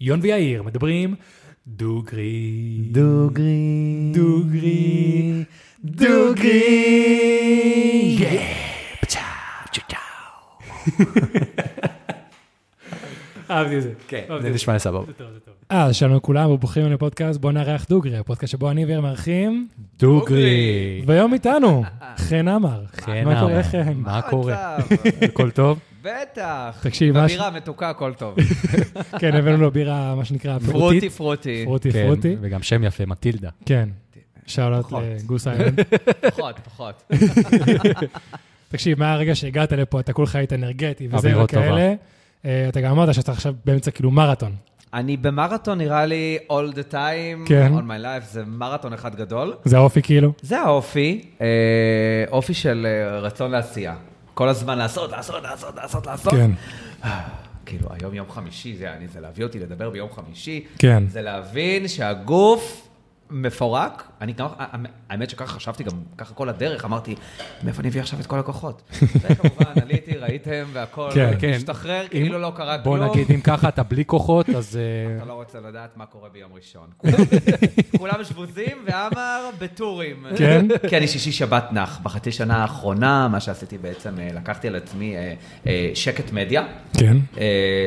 יון ויאיר מדברים דוגרי. דוגרי. דוגרי. דוגרי. אהבתי את זה. כן, זה נשמע לי סבבה. טוב. אז שלום לכולם וברוכים לפודקאסט בוא נארח דוגרי, הפודקאסט שבו אני ויאיר מארחים. דוגרי. והיום איתנו, חן עמר. חן מה קורה עמר. חן? מה קורה? הכל טוב? בטח. תקשיב, מה ש- בבירה מתוקה, הכל טוב. כן, הבאנו לו בירה, מה שנקרא, פרוטי פירוטית. פרוטי. פרוטי כן, פרוטי. וגם שם יפה, מטילדה. כן. שאלות. לגוס איילנד. פחות, פחות. תקשיב, מהרגע שהגעת לפה, אתה כולך היית אנרגטי וזה. וכאלה. אה, אתה גם אמרת שאתה עכשיו באמצע כאילו מרתון. אני במרתון נראה לי all the time, כן. all my life, זה מרתון אחד גדול. זה האופי כאילו. זה האופי, אה, אופי של אה, רצון לעשייה. כל הזמן לעשות, לעשות, לעשות, לעשות, לעשות. כן, כאילו, היום יום חמישי, זה, אני, זה להביא אותי לדבר ביום חמישי. כן. זה להבין שהגוף מפורק. אני גם, האמת שככה חשבתי גם, ככה כל הדרך, אמרתי, מאיפה אני אביא עכשיו את כל הכוחות? וכמובן, עליתי, ראיתם, והכל כן, כן. השתחרר, כאילו לא קרה בוא כלום. נגיד, אם ככה אתה בלי כוחות, אז... אה, אתה לא רוצה לדעת מה קורה ביום ראשון. כולם- שבוזים, ועמר בטורים. כן? כי אני שישי שבת נח. בחצי שנה האחרונה, מה שעשיתי בעצם, אה, לקחתי על עצמי אה, שקט מדיה, כן.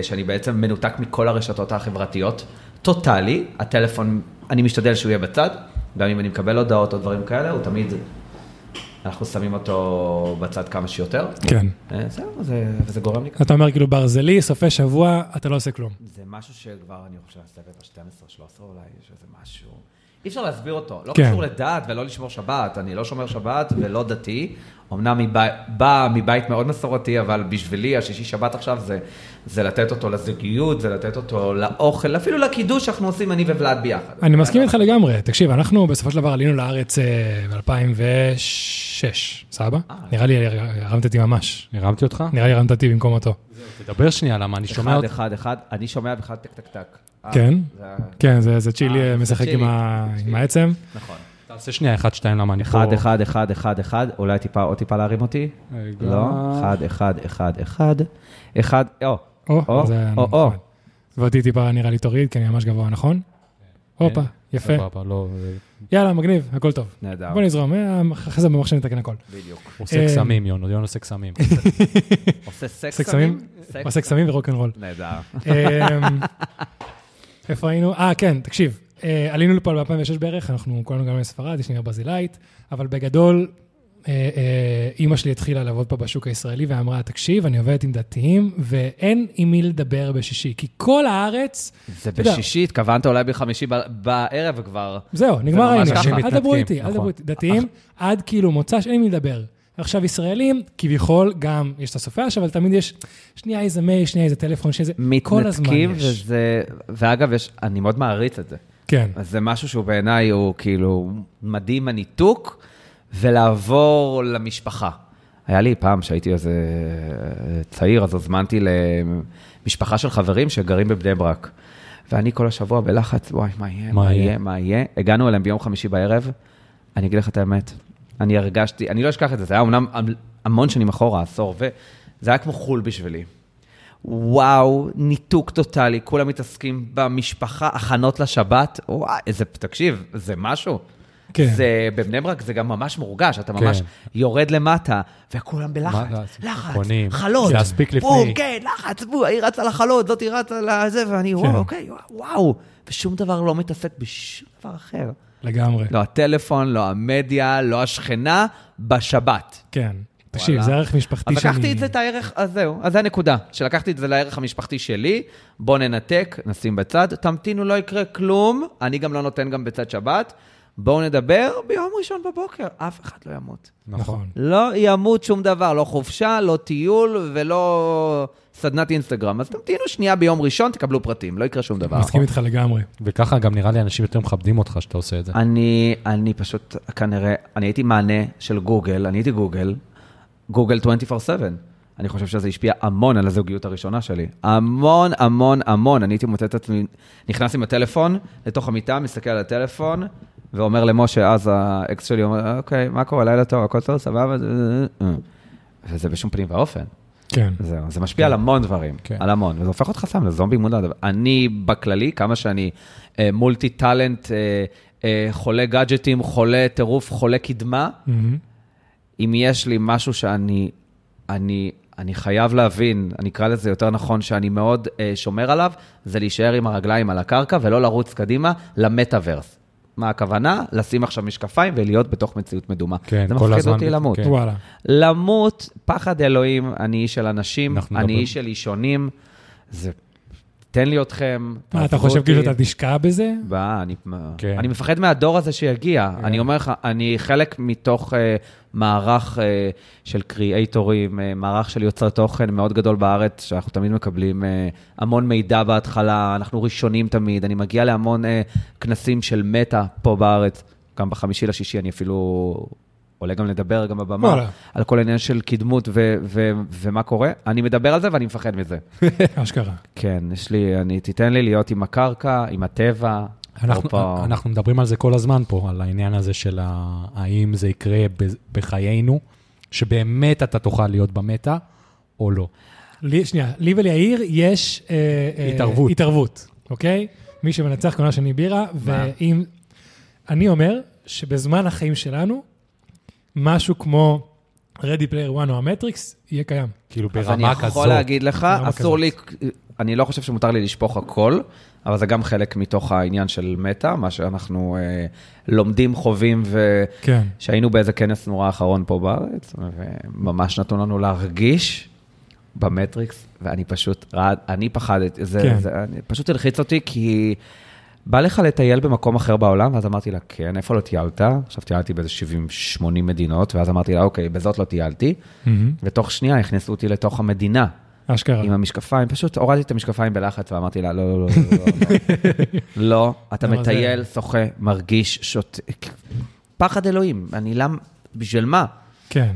שאני בעצם מנותק מכל הרשתות החברתיות, טוטאלי. הטלפון, אני משתדל שהוא יהיה בצד, גם אם אני מקבל הודעות או דברים כאלה, הוא תמיד, אנחנו שמים אותו בצד כמה שיותר. כן. אה, זהו, זה- וזה גורם לי אתה אומר כאילו ברזלי, סופי שבוע, אתה לא עושה כלום. זה משהו שכבר, אני חושב, סבב ה-12-13 אולי, יש איזה משהו. אי אפשר להסביר אותו. לא כן. קשור לדת ולא לשמור שבת. אני לא שומר שבת ולא דתי. אמנם מבי- בא מבית מאוד מסורתי, אבל בשבילי השישי שבת עכשיו זה, זה לתת אותו לזוגיות, זה לתת אותו לאוכל, אפילו לקידוש שאנחנו עושים אני וולד ביחד. אני מסכים איתך לגמרי. תקשיב, אנחנו בסופו של דבר עלינו לארץ ב-2006, סבבה? אה. נראה לי הרמת אותי ממש. הרמתי אותך? נראה לי הרמת אותי במקום אותו. תדבר שנייה, למה אני שומע אחד, אותך. אחד, אחד. אני שומע בכלל טק, טק, טק. כן? כן, זה- זה צ'ילי משחק. עם. העצם. נכון. תעשה שנייה, אחד, שתיים, למה אני פה... אחד, אחד, אחד, אחד, אחד. אולי טיפה, עוד טיפה להרים אותי? לא. אחד, אחד, אחד, אחד. אחד, או. או, או, או. נחמד. ואותי טיפה נראה לי תוריד, כי אני ממש גבוה, נכון? הופה, יפה. לא... אה, יאללה, מגניב, הכל טוב. נהדר. בוא נזרום, אה, אחרי זה במחשב נתקן הכל. בדיוק. עושה קסמים, יון, יון עושה קסמים. עושה סקס עושה קסמים? סקס עושה קסמים ורוקנרול. נהדר. איפה היינו? אה, כן, תקשיב. אה, עלינו לפה ב-2006 בערך, אנחנו כולנו גם מספרד, יש לי גם ברזילאית, אבל בגדול, אה, אה, אימא שלי התחילה לעבוד פה בשוק הישראלי ואמרה, תקשיב, אני עובדת עם דתיים, ואין עם מי לדבר בשישי, כי כל הארץ, זה יודע. בשישי, התכוונת אולי בחמישי ב- בערב כבר. זהו, נגמר העניין. אל מתנתקים, דברו איתי, אל נכון. דברו איתי. דתיים, עד כאילו מוצ"ש, אין עם מי לדבר. עכשיו, ישראלים, כביכול, גם יש את הסופש, אבל תמיד יש שנייה איזה מייל, שנייה איזה טלפון, שנייה איזה... כל הזמן מתנתקים, יש. וזה... ואגב, יש- אני מאוד מעריץ את זה. כן, אז זה משהו שהוא בעיניי הוא כאילו מדהים הניתוק, ולעבור למשפחה. היה לי פעם שהייתי איזה צעיר, אז הוזמנתי למשפחה של חברים שגרים בבני ברק. ואני כל השבוע בלחץ, וואי, מה יהיה, מה מה? יהיה, מה יהיה. הגענו אליהם ביום חמישי בערב, אני אגיד לך את האמת, אני הרגשתי, אני לא אשכח את זה, זה היה אמנם המון שנים אחורה, עשור, וזה היה כמו חו"ל בשבילי. וואו, ניתוק טוטאלי, כולם מתעסקים במשפחה, הכנות לשבת, וואי, איזה, תקשיב, זה משהו. כן. זה, בבני ברק זה גם ממש מורגש, אתה ממש כן. יורד למטה, וכולם בלחץ, לחץ, קונים, חלות, להספיק לפני. בום, כן, לחץ, בום, היא רצה לחלות, זאתי רצה לזה, ואני, כן. וואו, אוקיי, וואו, ושום דבר לא מתעסק בשום דבר אחר. לגמרי. לא הטלפון, לא המדיה, לא השכנה, בשבת. כן. תקשיב, וואלה. זה ערך משפחתי אז שאני... לקחתי את זה, את הערך, אז זהו, אז זה הנקודה. שלקחתי את זה לערך המשפחתי שלי, בוא ננתק, נשים בצד, תמתינו, לא יקרה כלום, אני גם לא נותן גם בצד שבת, בואו נדבר ביום ראשון בבוקר, אף אחד לא ימות. נכון. לא ימות שום דבר, לא חופשה, לא טיול ולא סדנת אינסטגרם. אז תמתינו שנייה ביום ראשון, תקבלו פרטים, לא יקרה שום דבר. מסכים איתך לגמרי. וככה גם נראה לי אנשים יותר מכבדים אותך שאתה עושה את זה. אני, אני פשוט, כנראה, אני הייתי מענה של גוגל, אני הייתי גוגל, גוגל 24/7. אני חושב שזה השפיע המון על הזוגיות הראשונה שלי. המון, המון, המון. אני הייתי מוצא את עצמי, נכנס עם הטלפון לתוך המיטה, מסתכל על הטלפון, ואומר למשה, אז האקס שלי אומר, אוקיי, מה קורה, לילה טוב, הכל טוב, סבבה? וזה בשום פנים ואופן. כן. זהו, זה משפיע על המון דברים, כן. על המון, וזה הופך אותך סתם לזומבי מודע. אני בכללי, כמה שאני אה, מולטי טאלנט, אה, אה, חולה גאדג'טים, חולה טירוף, חולה קדמה, מהמם. אם יש לי משהו שאני אני, אני חייב להבין, אני אקרא לזה יותר נכון, שאני מאוד אה, שומר עליו, זה להישאר עם הרגליים על הקרקע ולא לרוץ קדימה למטאוורס. מה הכוונה? לשים עכשיו משקפיים ולהיות בתוך מציאות מדומה. כן, זה כל מפחיד הזמן אותי ב- למות. כן. וואלה. למות, פחד אלוהים, אני איש של אנשים, אני. איש של אישונים. זה... תן לי אתכם, מה, אתה חושב כאילו. אתה תשקע בזה? בא, אני, כן. אני מפחד מהדור הזה שיגיע. כן. אני אומר לך, אני חלק מתוך uh, מערך uh, של קריאייטורים, uh, מערך של יוצרי תוכן מאוד גדול בארץ, שאנחנו תמיד מקבלים uh, המון מידע בהתחלה, אנחנו ראשונים תמיד, אני מגיע להמון uh, כנסים של מטא פה בארץ. גם בחמישי לשישי אני אפילו עולה גם לדבר, גם בבמה, וואלה. על כל העניין של קדמות ו- ו- ומה קורה. אני מדבר על זה ואני מפחד מזה. אשכרה. כן, יש לי, אני, תיתן לי להיות עם הקרקע, עם הטבע. אנחנו, הופה. אנחנו מדברים על זה כל הזמן פה, על העניין הזה של ה- האם זה יקרה ב- בחיינו, שבאמת אתה תוכל להיות במטה, או לא. לי, שנייה, לי וליאיר יש... אה, אה, התערבות. התערבות, אוקיי? מי שמנצח קונה שני בירה, ואם... אני אומר שבזמן החיים שלנו, משהו כמו Ready Player One או המטריקס יהיה קיים. כאילו אז אני ברמה יכול כזאת. להגיד לך, ברמה אסור לי, כזאת. אני לא חושב שמותר לי לשפוך הכל, אבל זה גם חלק מתוך העניין של מטא, מה שאנחנו אה, לומדים, חווים, כן. ושהיינו באיזה כנס נורא אחרון פה בארץ, וממש נתנו לנו להרגיש במטריקס, ואני פשוט, רעד, אני פחדתי, זה, כן. זה אני, פשוט הלחיץ אותי, כי בא לך לטייל במקום אחר בעולם, ואז אמרתי לה, כן, איפה לא טיילת? עכשיו טיילתי באיזה 70-80 מדינות, ואז אמרתי לה, אוקיי, בזאת לא טיילתי, מהמם. ותוך שנייה הכניסו אותי לתוך המדינה. אשכרה. עם המשקפיים, פשוט הורדתי את המשקפיים בלחץ ואמרתי לה, לא, לא, לא, לא, לא, לא, אתה לא, זה- מטייל, שוחה, מרגיש, שוט... פחד אלוהים, אני למה, בשביל מה? כן.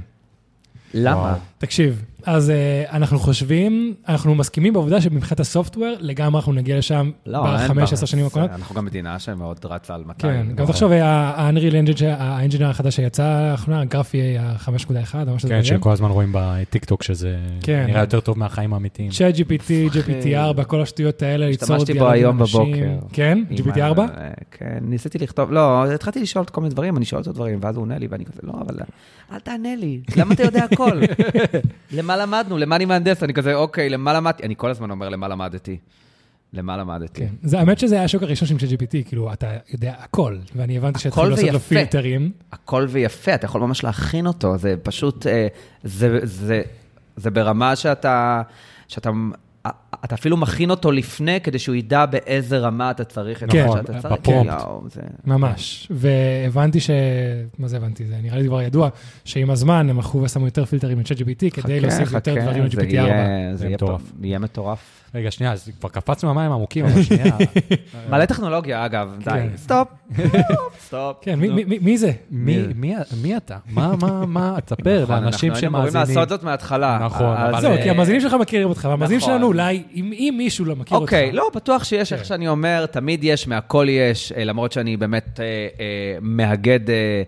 למה? תקשיב, אז uh, אנחנו חושבים, אנחנו מסכימים בעובדה שמבחינת הסופטוור, לגמרי אנחנו נגיע לשם לא, בחמש. עשר שנים האחרונות. אנחנו גם מדינה שמאוד רצה על 200. כן, גם תחשוב, ה-Unreal Engine, האנג'ינר החדש שיצא לאחרונה, הגרפי ה-5.1, או מה שזה כן, שכל הזמן רואים בטיקטוק שזה כן. נראה יותר טוב מהחיים האמיתיים. צ'אט GPT, אחי. GPT4, כל השטויות האלה, ליצור השתמשתי בו דיאלוגים היום אנשים. בבוקר. כן? עם GPT4? ה- כן, ניסיתי לכתוב, לא, התחלתי לשאול כל מיני דברים, אני שואל אותו דברים, ואז הוא עונה לי, ואני כזה, לא, אבל אל תענה לי, למה אתה יודע הכל? למה למדנו? למה אני מהנדס? אני כזה, אוקיי, למה למדתי? אני כל הזמן אומר, למה למדתי? למה למדתי? כן. זה האמת שזה היה השוק הראשון של GPT, כאילו, אתה יודע הכל, ואני הבנתי שהתחילו לעשות לו. פילטרים. הכל ויפה, אתה יכול ממש להכין אותו, זה פשוט, אה, זה, זה, זה ברמה שאתה, שאתה, אתה אפילו מכין אותו לפני, כדי שהוא ידע באיזה רמה אתה צריך את כן, מה שאתה צריך. ב prompt. יואו, זה... ממש. והבנתי ש... מה זה הבנתי? זה נראה לי כבר ידוע, שעם הזמן הם הלכו ושמו יותר פילטרים לצ'אט GPT כדי חכה, להוסיף יותר דברים זה ל-GPT4. יהיה- זה זה יהיה מטורף. פ- יהיה מטורף. רגע, שנייה, אז כבר קפצנו מהמים עמוקים, אבל שנייה. מלא טכנולוגיה, אגב, די. כן. סטופ. סטופ. כן, מי- זה? מי- אתה? מה, מה, מה, תספר נכון, לאנשים אנחנו היינו אמורים שמאזינים. לעשות זאת מההתחלה. נכון, אבל- זהו, אה, כי המאזינים שלך מכירים אותך, והמאזינים נכון. שלנו אולי, אם אם מישהו לא מכיר אותך. אוקיי, לא, בטוח שיש, כן. איך שאני אומר, תמיד יש, מהכל יש, אה, למרות שאני באמת אה, אה, מאגד אה,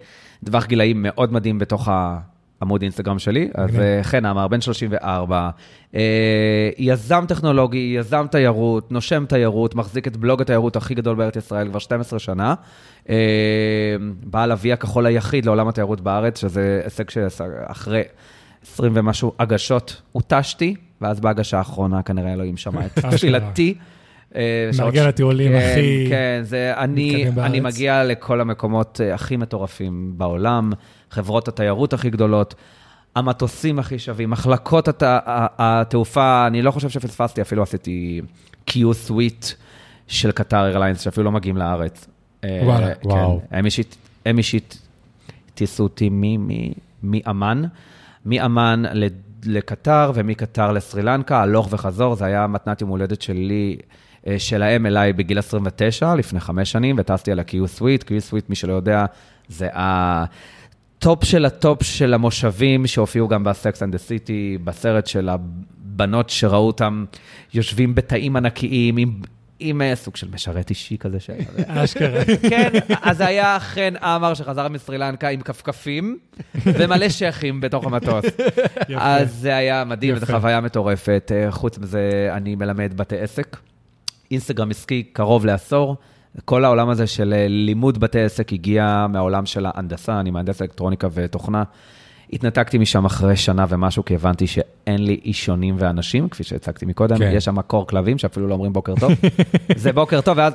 טווח גילאים מאוד מדהים בתוך העמוד אינסטגרם שלי. אז מגניב. אה, חן עמר, בן 34, אה, יזם טכנולוגי, יזם תיירות, נושם תיירות, מחזיק את בלוג התיירות הכי גדול בארץ ישראל כבר 12 שנה. אה, בעל אבי הכחול היחיד לעולם התיירות בארץ, שזה הישג שאחרי 20 ומשהו הגשות, הותשתי, ואז בהגשה האחרונה כנראה אלוהים שמע את. תפילתי. אה, מארגן הטיולים כן, הכי כן, זה, אני. אני מגיע לכל המקומות אה, הכי מטורפים בעולם, חברות התיירות הכי גדולות, המטוסים הכי שווים, מחלקות הת, התעופה, אני לא חושב שפספסתי, אפילו עשיתי Q סוויט של קטר איירליינס, שאפילו לא מגיעים לארץ. אה, וואלה. כן, וואו. הם אישית, הם אישית טיסו אותי מעמאן, מעמאן ל- לקטר ומקטר לסרי לנקה, הלוך וחזור, זה היה מתנת יום הולדת שלי, אה, שלהם אליי בגיל 29, לפני חמש שנים, וטסתי על ה- Q Suite. Q Suite, מי שלא יודע, זה הטופ של הטופ של המושבים שהופיעו גם ב-Sex and the City, בסרט של הבנות שראו אותם יושבים בתאים ענקיים עם עם אה, סוג של משרת אישי כזה שהיה. אשכרה. כן, אז היה חן עמר שחזר מסרי לנקה עם כפכפים ומלא שייחים בתוך המטוס. יפה. אז זה היה מדהים, זו. חוויה מטורפת. אה, חוץ מזה, אני מלמד בתי עסק. אינסטגרם עסקי קרוב לעשור. כל העולם הזה של אה, לימוד בתי עסק הגיע מהעולם של ההנדסה, אני מהנדס אלקטרוניקה ותוכנה. התנתקתי משם אחרי שנה ומשהו, כי הבנתי שאין לי אישונים ואנשים, כפי שהצגתי מקודם, כן. יש שם קור כלבים שאפילו לא אומרים בוקר טוב. זה בוקר טוב, ואז...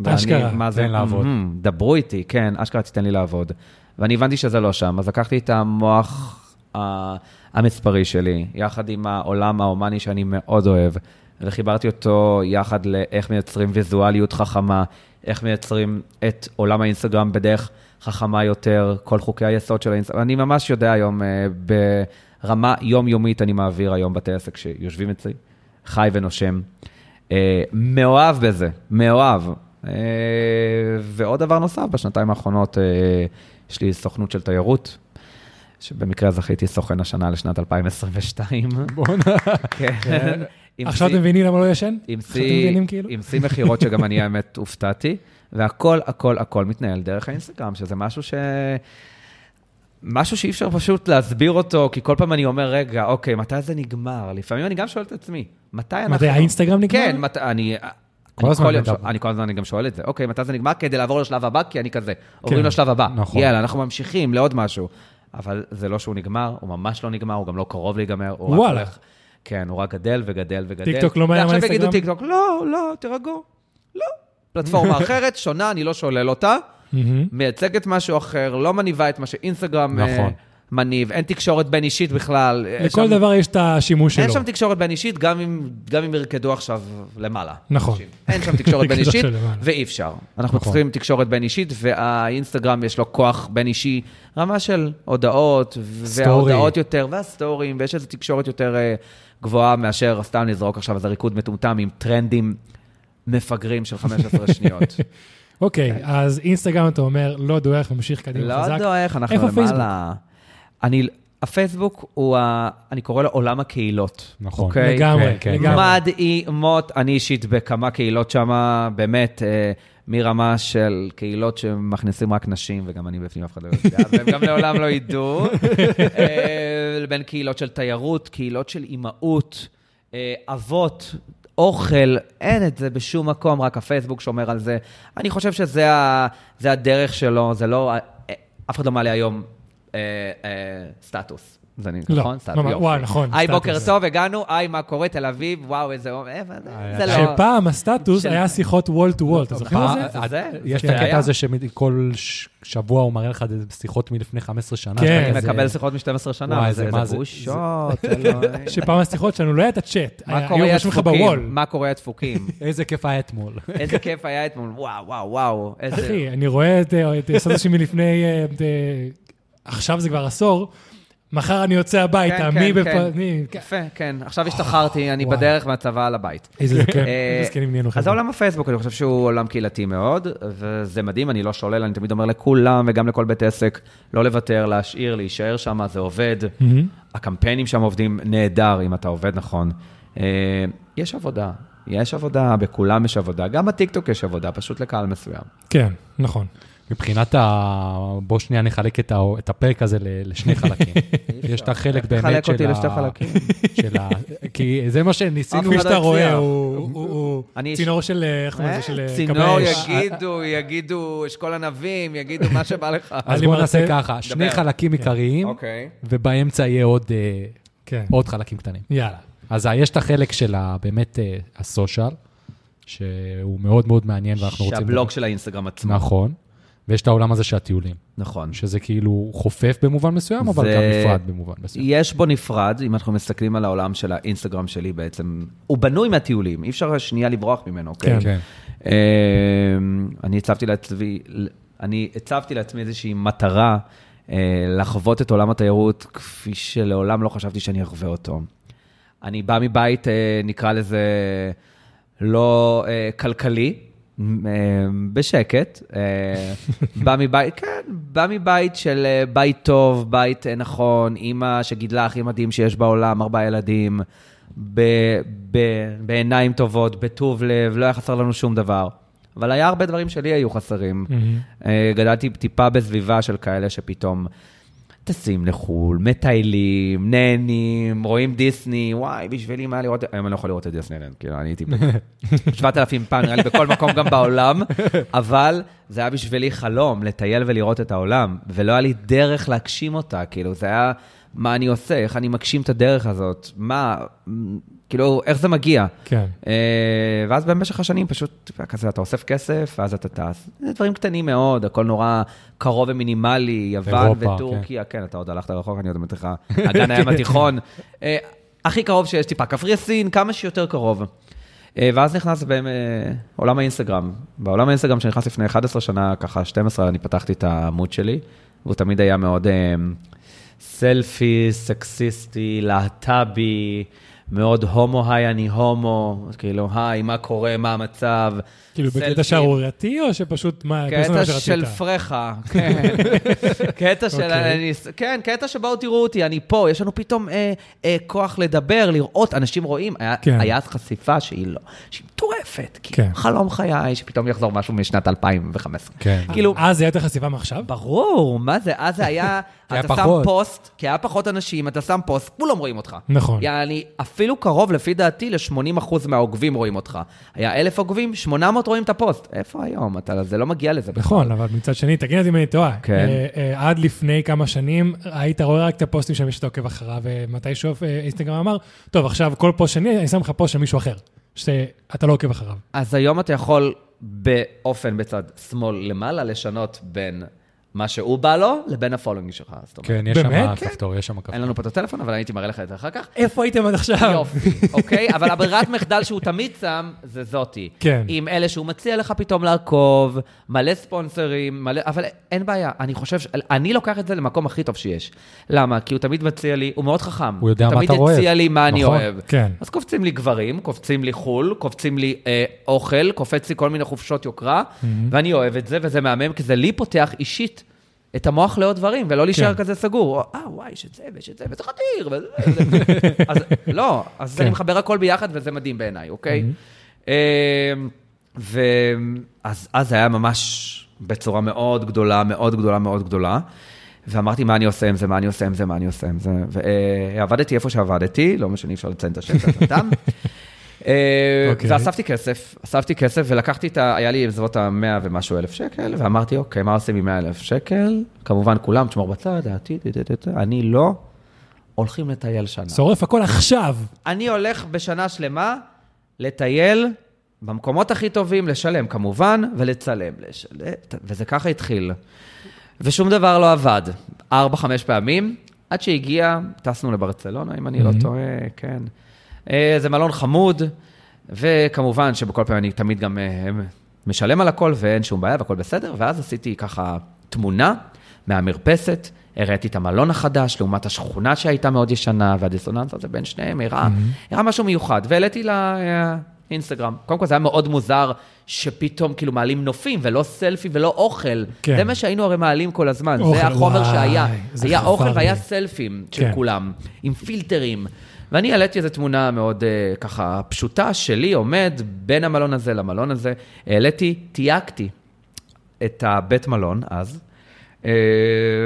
ואני, אשכרה. מה זה? תן לעבוד. "מהמם, דברו איתי, כן, אשכרה תיתן לי לעבוד. ואני הבנתי שזה לא שם, אז לקחתי את המוח המספרי שלי, יחד עם העולם ההומני שאני מאוד אוהב, וחיברתי אותו יחד לאיך מייצרים ויזואליות חכמה, איך מייצרים את עולם האינסטגרם בדרך חכמה יותר, כל חוקי היסוד של האינסטגרם. אני ממש יודע היום, אה, ברמה יומיומית אני מעביר היום בתי עסק שיושבים אצלי, חי ונושם. אה, מאוהב בזה, מאוהב. אה, ועוד דבר נוסף, בשנתיים האחרונות יש לי סוכנות של תיירות, שבמקרה זכיתי סוכן השנה לשנת 2022. בוא'נה. כן. עם עכשיו אתם מבינים למה לא ישן? עם כאילו? עם שיא מכירות שגם אני האמת הופתעתי, והכל, הכל, הכל מתנהל דרך האינסטגרם, שזה משהו ש... משהו שאי אפשר פשוט להסביר אותו, כי כל פעם אני אומר, רגע, אוקיי, מתי זה נגמר? לפעמים אני גם שואל את עצמי, מתי אנחנו... מתי האינסטגרם נגמר? כן, מת... אני... כל אני הזמן יום מדבר. שואל- אני כל הזמן אני גם שואל את זה, אוקיי, מתי זה נגמר? כדי לעבור לשלב הבא, כי אני כזה. עוברים כן, לשלב הבא. נכון. יאללה, אנחנו ממשיכים לעוד משהו. אבל זה לא שהוא נגמר, הוא ממש לא נגמר, הוא גם לא קרוב להיגמר. הוא רק וואלה. הולך- כן, הוא רק גדל וגדל וגדל. טיקטוק לא מעניין ועכשיו יגידו מהאינסטגרם? טיקטוק, לא, לא, תירגעו. לא. פלטפורמה אחרת, שונה, אני לא שולל אותה. מייצגת משהו אחר, לא מניבה את מה שאינסטגרם אה, נכון. מניב. אין תקשורת בין אישית בכלל. יש לכל שם- דבר יש את השימוש אין שלו. שם תקשורת בין אישית, גם אם, גם אם ירקדו עכשיו למעלה. נכון. אין שם תקשורת בין אישית. ואי אפשר. אנחנו נכון. צריכים תקשורת בין אישית, והאינסטגרם יש לו כוח בין אישי, רמה של הודעות, וההודעות יותר, והסטורים, ויש איזו תקשורת יותר אה, גבוהה מאשר סתם לזרוק עכשיו איזה ריקוד מטומטם עם טרנדים מפגרים של 15 שניות. אוקיי, אז אינסטגרם אתה אומר, לא דועך, ממשיך קדימה לא חזק. דועך, אנחנו איפה פייסבוק? למעלה. אני, הפייסבוק הוא, ה, אני קורא לו עולם הקהילות. נכון. אוקיי? לגמרי, כן, כן. לגמרי. מדהימות, אני אישית בכמה קהילות שם, באמת, אה, מרמה של קהילות שמכניסים רק נשים, וגם אני בפנים, אף אחד לא יודע, והם גם לעולם לא ידעו, אה, לבין קהילות של תיירות, קהילות של אימהות, אה, אבות. אוכל, אין את זה בשום מקום, רק הפייסבוק שומר על זה. אני חושב שזה ה, זה הדרך שלו, זה לא... אה, אף אחד לא מעלה היום אה, אה, סטטוס. זה לא, נכון? סטטוס, ממש, יופי. וואי, נכון, היי. בוקר טוב, הגענו, היי, מה קורה, תל אביב, וואו, איזה... אה, זה- זה לא... שפעם הסטטוס של- היה שיחות וול טו וול, אתה זוכר את זה? זה? יש זה את הקטע? הזה שכל ש- שבוע הוא מראה לך שיחות מלפני 15 שנה. כן. אני מקבל שיחות מ-12 שנה, וואי, זה בושות, אלוהים. שפעם השיחות שלנו לא היה את הצ'אט, היו רושמים לך בוול. מה קורה היה דפוקים? איזה כיף היה אתמול. איזה כיף היה אתמול, וואו, וואו, וואו. אחי, אני רואה את אה, מלפני, אה, אה, עכשיו זה כבר עשור, מחר אני יוצא הביתה, כן, מי כן, בפ... כן. מי- יפה, כן. עכשיו השתחררתי, אני. בדרך מהצבא לבית. איזה זקנים נהיינו אז חבר'ה. עולם הפייסבוק, אני חושב שהוא עולם קהילתי מאוד, וזה מדהים, אני לא שולל, אני תמיד אומר לכולם וגם לכל בית עסק, לא לוותר, להשאיר, להישאר שם, זה עובד. מהמם. הקמפיינים שם עובדים נהדר, אם אתה עובד נכון. אה, יש עבודה, יש עבודה, בכולם יש עבודה, גם בטיקטוק יש עבודה, פשוט לקהל מסוים. כן, נכון. מבחינת ה... בוא שנייה נחלק את ה- את הפרק הזה ל- לשני חלקים. יש את החלק באמת של אותי ה... לשתי חלקים. של ה... כי זה מה שניסינו... אף כפי אחד שאתה רואה. הוא- הוא הוא אני- צינור של, אה, איך קוראים לזה, של אה, צינור, כבאי אש. יגידו, יגידו, אשכול ענבים, יגידו מה שבא לך. אז מרצה- נעשה ככה, שני. חלקים עיקריים, אוקיי. ובאמצע יהיה עוד, אה, כן, עוד חלקים קטנים. יאללה. אז יש את החלק של ה- באמת אה, הסושיאל, שהוא מאוד מאוד מעניין ואנחנו רוצים... שהבלוג של האינסטגרם עצמו. נכון. ויש את העולם הזה של הטיולים, נכון. שזה כאילו חופף במובן מסוים, אבל זה- גם נפרד במובן מסוים. יש בו נפרד, אם אנחנו מסתכלים על העולם של האינסטגרם שלי בעצם, הוא בנוי מהטיולים, אי אפשר שנייה לברוח ממנו, אוקיי? כן. כן. אמ, אני הצבתי לעצמי, אני הצבתי לעצמי איזושהי מטרה אה, לחוות את עולם התיירות כפי שלעולם לא חשבתי שאני אחווה אותו. אני בא מבית, אה, נקרא לזה, לא אה, כלכלי, בשקט. אה, בא מבית, כן, בא מבית של אה, בית טוב, בית אה, נכון, אימא שגידלה הכי מדהים שיש בעולם, ארבעה ילדים, ב- ב- בעיניים טובות, בטוב לב, לא היה חסר לנו שום דבר. אבל היה הרבה דברים שלי היו חסרים. אה, גדלתי טיפה בסביבה של כאלה שפתאום טסים לחו"ל, מטיילים, נהנים, רואים דיסני, וואי, בשבילי מה לראות, היום אני לא יכול לראות את דיסנילנד, כאילו, אני הייתי 7,000 פעם, נראה לי בכל מקום גם בעולם, אבל זה היה בשבילי חלום, לטייל ולראות את העולם, ולא היה לי דרך להגשים אותה, כאילו, זה היה, מה אני עושה, איך אני מגשים את הדרך הזאת, מה, כאילו, איך זה מגיע. כן. אה, ואז במשך השנים פשוט, כזה, אתה אוסף כסף, ואז אתה טס. זה דברים קטנים מאוד, הכל נורא קרוב ומינימלי, יוון אירופה, וטורקיה, כן. אתה עוד הלכת רחוק, אני עוד אומרת לך, אגן הים התיכון. אה, הכי קרוב שיש טיפה, קפריסין, כמה שיותר קרוב. אה, ואז נכנס בעולם האינסטגרם. בעולם האינסטגרם שנכנס לפני 11 שנה, ככה 12, אני פתחתי את העמוד שלי, והוא תמיד היה מאוד אה, סלפי, סקסיסטי, להט"בי, מאוד הומו, היי, אני הומו, כאילו, היי, מה קורה, מה המצב. כאילו בקטע. שערורייתי, או שפשוט מה, כאילו, זה מה קטע שרצית? של פרחה, כן. קטע של... אוקיי. כן, קטע שבואו תראו אותי, אני פה, יש לנו פתאום אה, אה, כוח לדבר, לראות, אנשים רואים. היה- כן. היה אז חשיפה שהיא לא, שהיא מטורפת. כן. כאילו, חלום חיי, שפתאום יחזור משהו משנת 2015. כן. כאילו, אז זה הייתה חשיפה מעכשיו? ברור, מה זה? אז זה היה, היה אתה שם. פוסט, כי היה פחות אנשים, אתה שם פוסט, כולם רואים אותך. נכון. יעני, אפילו קרוב, לפי דעתי, ל-80% מהעוקבים רואים אותך. היה אלף עוקבים, 800 רואים את הפוסט. איפה היום? אתה, זה לא מגיע לזה בכלל. נכון, אבל מצד שני, תגיד אותי אם אני טועה. כן. אה, אה, עד לפני כמה שנים, היית רואה רק את הפוסטים של מי שאתה עוקב אחריו, ומתישהו אה, אינסטגרם אמר, טוב, עכשיו כל פוסט שני, אני שם לך פוסט של מישהו אחר, שאתה לא עוקב אחריו. אז היום אתה יכול באופן בצד שמאל למעלה לשנות בין מה שהוא בא לו לבין ה following שלך. זאת אומרת, כן, יש שם? כפתור, יש שם כפתור. אין לנו פה את הטלפון, אבל אני הייתי מראה לך את זה אחר כך. איפה הייתם עד עכשיו? יופי, אוקיי? אבל הברירת מחדל שהוא תמיד שם, זה זאתי. כן. עם אלה שהוא מציע לך פתאום לעקוב, מלא ספונסרים, מלא... אבל אין בעיה, אני חושב, ש... אני לוקח את זה למקום הכי טוב שיש. למה? כי הוא תמיד מציע לי, הוא מאוד חכם. הוא יודע מה תמיד אתה אוהב. הציע לי מה אני נכון, אוהב. כן. אז קופצים לי גברים, קופצים לי חו"ל, קופצים לי אה, אוכל, קופץ לי כל מיני חופשות יוקרה, ואני אוהב את זה, וזה מהמם, כי זה לי פותח אישית. את המוח לעוד דברים, ולא להישאר כן. כזה סגור. אה, וואי, יש את זה, ויש את זה, וזה חתיר, וזה... וזה." אז לא, אז כן. אני מחבר הכל ביחד, וזה מדהים בעיניי, אוקיי? ואז אז זה היה ממש בצורה מאוד גדולה, מאוד גדולה, מאוד גדולה. ואמרתי, מה אני עושה עם זה, מה אני עושה עם זה, מה אני עושה עם זה. ועבדתי איפה שעבדתי, לא משנה, אי אפשר לציין את השם הטעם. אוקיי. ואספתי כסף, אספתי כסף ולקחתי את ה... היה לי בסביבות ה-100 ומשהו אלף שקל, ואמרתי, אוקיי, מה עושים עם 100 אלף שקל? כמובן, כולם, תשמור בצד, העתיד, אני לא. הולכים לטייל שנה. שורף הכל עכשיו. אני הולך בשנה שלמה לטייל במקומות הכי טובים, לשלם כמובן, ולצלם. לשל... וזה ככה התחיל. ושום דבר לא עבד. ארבע, חמש פעמים, עד שהגיע, טסנו לברצלונה, אם אני לא מהמם. טועה, כן. אה, זה מלון חמוד, וכמובן שבכל פעם אני תמיד גם אה, משלם על הכל, ואין שום בעיה והכל בסדר, ואז עשיתי ככה תמונה מהמרפסת, הראיתי את המלון החדש לעומת השכונה שהייתה מאוד ישנה, והדיסוננס הזה בין שניהם הראה, הראה משהו מיוחד, והעליתי לאינסטגרם. קודם כל זה היה מאוד מוזר שפתאום כאילו מעלים נופים, ולא סלפי ולא אוכל. כן. זה מה שהיינו הרי מעלים כל הזמן, אוכל, זה החומר וואי, שהיה. היה אוכל לי. והיה סלפים של כן. כולם, עם פילטרים. ואני העליתי איזו תמונה מאוד uh, ככה פשוטה שלי, עומד בין המלון הזה למלון הזה. העליתי, תייגתי את הבית מלון אז. Uh,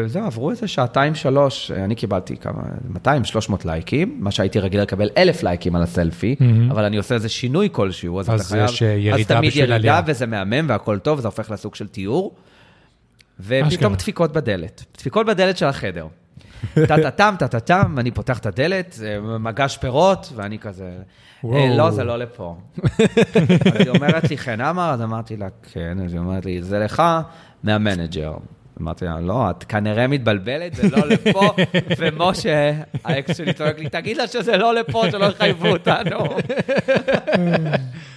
זהו, עברו איזה שעתיים, שלוש, אה, אני קיבלתי כמה, 200-300 לייקים, מה שהייתי רגיל לקבל אלף לייקים על הסלפי, מהמם. אבל אני עושה איזה שינוי כלשהו, אז, אז אתה חייב... יש, אה, ירידה אז תמיד ירידה, עלייה. וזה מהמם והכל טוב, זה הופך לסוג של תיאור. ופתאום אשכרה. דפיקות בדלת, דפיקות בדלת של החדר. טה-טה-טם, טה-טה-טם, אני פותח את הדלת, מגש פירות, ואני כזה. "אה, לא, זה לא לפה. אז היא אומרת לי, חן עמר? אז אמרתי לה, כן. אז היא אומרת לי, זה לך מה manager. אמרתי לה, לא, את כנראה מתבלבלת, זה לא לפה, ומשה, האקס שלי צועק לי, תגיד לה שזה לא לפה, שלא יחייבו אותנו.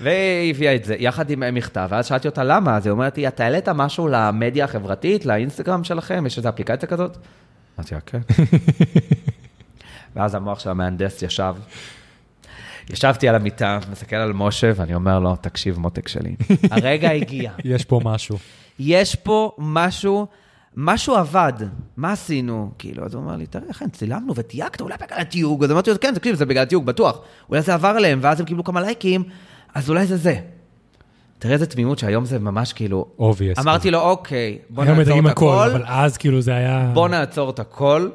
והיא הביאה את זה, יחד עם מכתב, ואז שאלתי אותה למה, אז היא אומרת לי, אתה העלית משהו למדיה החברתית, לאינסטגרם שלכם, יש איזו אפליקציה כזאת? אמרתי לה, כן. ואז המוח של המהנדס ישב, ישבתי על המיטה, מסתכל על משה, ואני אומר לו, תקשיב, מותק שלי, הרגע הגיע. יש פה משהו. יש פה משהו משהו עבד, מה עשינו? כאילו, אז הוא אומר לי, תראה, איך צילמנו ותייגת, אולי בגלל התיוג. אז אמרתי לו, כן, תקשיב, זה בגלל התיוג, בטוח. אולי זה עבר אליהם, ואז הם קיבלו כמה לייקים, אז אולי זה זה. תראה איזה תמימות שהיום זה ממש כאילו... obvious. אמרתי לו, אוקיי, בוא היום נעצור את הכל, הכל, אבל אז כאילו זה היה... בוא נעצור את הכל,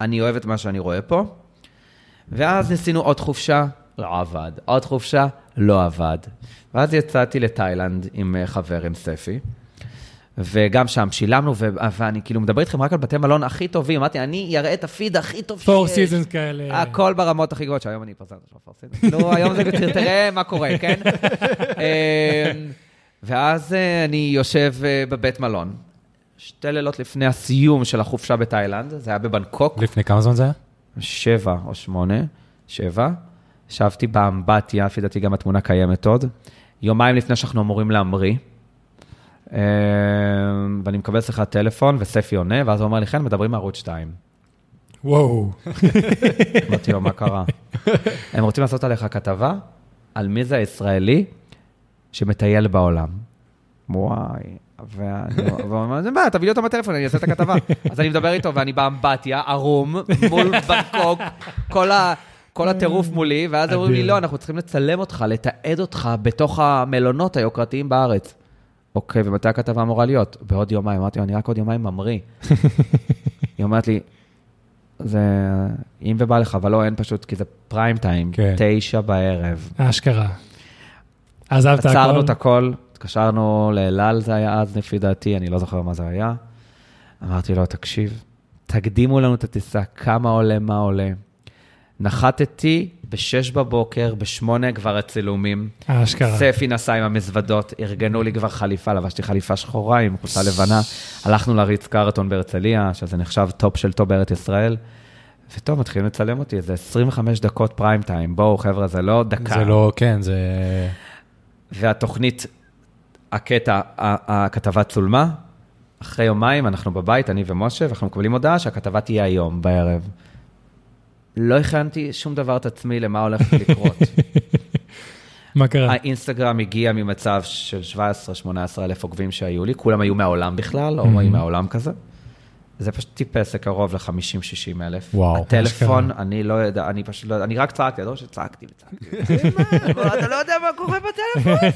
אני אוהב את מה שאני רואה פה. ואז ניסינו עוד חופשה, לא עבד. עוד חופשה, לא עבד. ואז יצאתי לתאילנד עם אה, חבר, עם ספי. וגם שם שילמנו, ו- ואני כאילו מדבר איתכם רק על בתי מלון הכי טובים. אמרתי, אני אראה את הפיד הכי טוב Four שיש. Seasons כאלה. הכל ברמות הכי גבוהות, שהיום אני אפרסם את ה Four Seasons. כאילו, היום זה, תראה מה קורה, כן? אמ, ואז אה, אני יושב אה, בבית מלון. שתי לילות לפני הסיום של החופשה בתאילנד, זה היה בבנקוק. לפני כמה זמן זה היה? שבע או שמונה, שבע. ישבתי באמבטיה, לפי דעתי גם התמונה קיימת עוד. יומיים לפני שאנחנו אמורים להמריא. אה, ואני מקבל שיחת טלפון, וספי עונה, ואז הוא אומר לי, כן, מדברים מערוץ 2. וואו. אמרתי לו, מה קרה? הם רוצים לעשות עליך כתבה על מי זה הישראלי שמטייל בעולם. וואי. והוא אומר, בעיה, תביא לי אותו בטלפון, אני אעשה את הכתבה. אז אני מדבר איתו, ואני באמבטיה, ערום, מול בנקוק, כל ה... כל הטירוף מולי, ואז אומרים לי. לא, אנחנו צריכים לצלם אותך, לתעד אותך בתוך המלונות היוקרתיים בארץ. אוקיי, ומתי הכתבה אמורה להיות? בעוד יומיים. אמרתי לו, אני רק עוד יומיים ממריא. היא אומרת לי, זה אם ובא לך, אבל לא, אין פשוט, כי זה פריים טיים, כן. תשע בערב. אשכרה. עזבת הכל. עצרנו את הכל, התקשרנו לאלעל זה היה אז, לפי דעתי, אני לא זוכר מה זה היה. אמרתי לו, תקשיב, תקדימו לנו את הטיסה, כמה עולה, מה עולה. נחתתי ב-6 בבוקר, ב-8 כבר הצילומים. אשכרה. ספי נסע עם המזוודות, ארגנו לי כבר חליפה, לבשתי חליפה שחורה עם חולצה לבנה. הלכנו ל Ritz Carlton בהרצליה, שזה נחשב טופ של טופ בארץ ישראל. וטוב, מתחילים לצלם אותי, איזה 25 דקות פריים טיים. בואו, חבר'ה, זה לא דקה. זה לא, כן, זה... והתוכנית, הקטע, הכתבה צולמה. אחרי יומיים אנחנו בבית, אני ומשה, ואנחנו מקבלים הודעה שהכתבה תהיה היום, בערב. לא הכנתי שום דבר את עצמי למה הולך לקרות. מה קרה? האינסטגרם הגיע ממצב של 17-18 אלף עוקבים שהיו לי, כולם היו מהעולם בכלל, לא היו מהעולם כזה. זה פשוט טיפס לקרוב ל-50-60 אלף. וואו, הטלפון. אני לא יודע, אני פשוט לא יודע, אני רק צעקתי, לא שצעקתי וצעקתי. אתה לא יודע מה קורה בטלפון?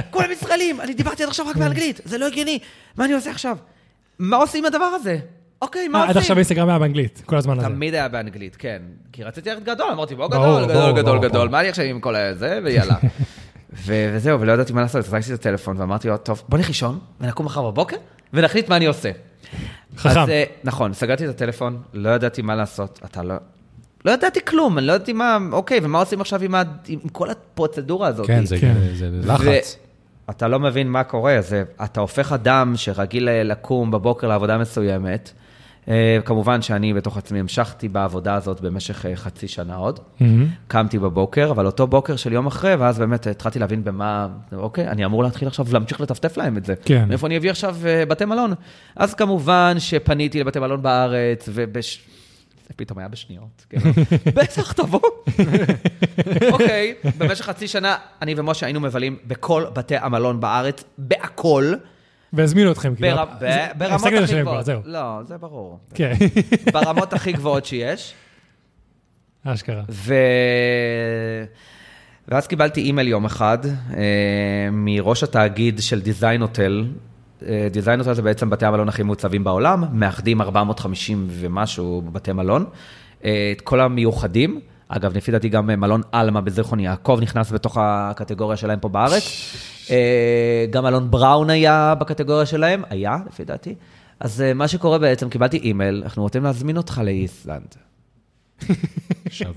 כולם ישראלים, אני דיברתי עד עכשיו רק באנגלית, זה לא הגיוני. מה אני עושה עכשיו? מה עושים עם הדבר הזה? אוקיי, מה אה, עד עושים? עכשיו אינסטגרם היה באנגלית, כל הזמן הזה. תמיד היה באנגלית, כן. כי רציתי ללכת גדול, אמרתי, בוא גדול, גדול, גדול, גדול. מה אני עכשיו עם כל הזה, ויאללה. וזהו, ולא ידעתי מה לעשות, לקחתי את הטלפון ואמרתי לו, טוב, בוא נלך לישון, ונקום מחר בבוקר, ונחליט מה אני עושה. חכם. אז, אה, נכון, סגרתי את הטלפון, לא ידעתי מה לעשות, אתה לא... לא ידעתי כלום, אני לא ידעתי מה, אוקיי, ומה עושים עכשיו עם, ה, עם כל הפרוצדורה הזאת? כן, זה כן. זה לחץ. אתה לא מבין מה קורה, זה, אתה הופך אדם שרגיל אה, לקום בבוקר לעבודה מסוימת. אה, כמובן שאני בתוך עצמי המשכתי בעבודה הזאת במשך אה, חצי שנה עוד. מהמם. קמתי בבוקר, אבל אותו בוקר של יום אחרי, ואז באמת התחלתי להבין במה, אוקיי, אני אמור להתחיל עכשיו להמשיך לטפטף להם את זה. כן. מאיפה אני אביא עכשיו אה, בתי מלון? אז כמובן שפניתי לבתי מלון בארץ, ובש... זה פתאום היה בשניות. כן. בטח, תבוא. אוקיי, במשך חצי שנה, אני ומשה היינו מבלים בכל בתי המלון בארץ, בהכל, והזמינו אתכם, כאילו. ברמות הכי גבוהות. זהו. לא, זה ברור. כן, ברמות הכי גבוהות שיש. אשכרה. ו... ואז קיבלתי אימייל יום אחד אה, מראש התאגיד של דיזיין הוטל. דיזיין הוטל זה בעצם בתי המלון הכי מעוצבים בעולם, מאחדים 450 ומשהו בתי מלון. אה, את כל המיוחדים, אגב, לפי דעתי גם מלון עלמה בזיכרון יעקב נכנס בתוך הקטגוריה שלהם פה בארץ. אה, גם מלון בראון היה בקטגוריה שלהם, היה, לפי דעתי. אז אה, מה שקורה בעצם, קיבלתי אימייל, אנחנו רוצים להזמין אותך לאיסלנד. עכשיו...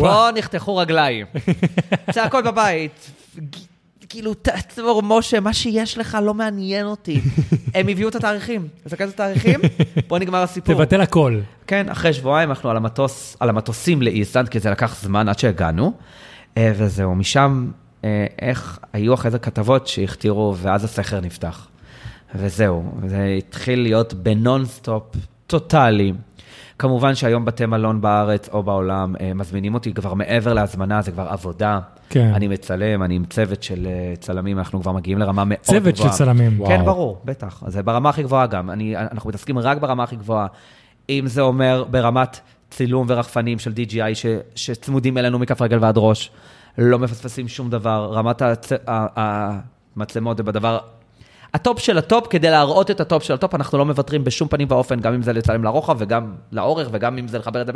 פה נחתכו רגליים. צעקות בבית. כאילו, תעצור, משה, מה שיש לך לא מעניין אותי. הם הביאו את התאריכים. תסתכל את התאריכים, פה נגמר הסיפור. תבטל הכל. כן, אחרי שבועיים אנחנו על המטוס, על המטוסים לאיסלנד, כי זה לקח זמן עד שהגענו. אה, וזהו, משם, אה, איך, היו אחרי זה כתבות שהכתירו, ואז הסכר נפתח. וזהו, זה התחיל להיות בנונסטופ טוטאלי. כמובן שהיום בתי מלון בארץ או בעולם אה, מזמינים אותי כבר מעבר להזמנה, זה כבר עבודה. כן. אני מצלם, אני עם צוות של אה, צלמים, אנחנו כבר מגיעים לרמה מאוד גבוהה. צוות של צלמים. וואו. כן, ברור, בטח. אז זה ברמה הכי גבוהה גם. אני, אנחנו מתעסקים רק ברמה הכי גבוהה. אם זה אומר ברמת צילום ורחפנים של DJI ש, שצמודים אלינו מכף רגל ועד ראש, לא מפספסים שום דבר. רמת הצ... המצלמות זה בדבר... הטופ של הטופ, כדי להראות את הטופ של הטופ, אנחנו לא מוותרים בשום פנים ואופן, גם אם זה לצלם לרוחב וגם לאורך וגם אם זה לחבר את זה,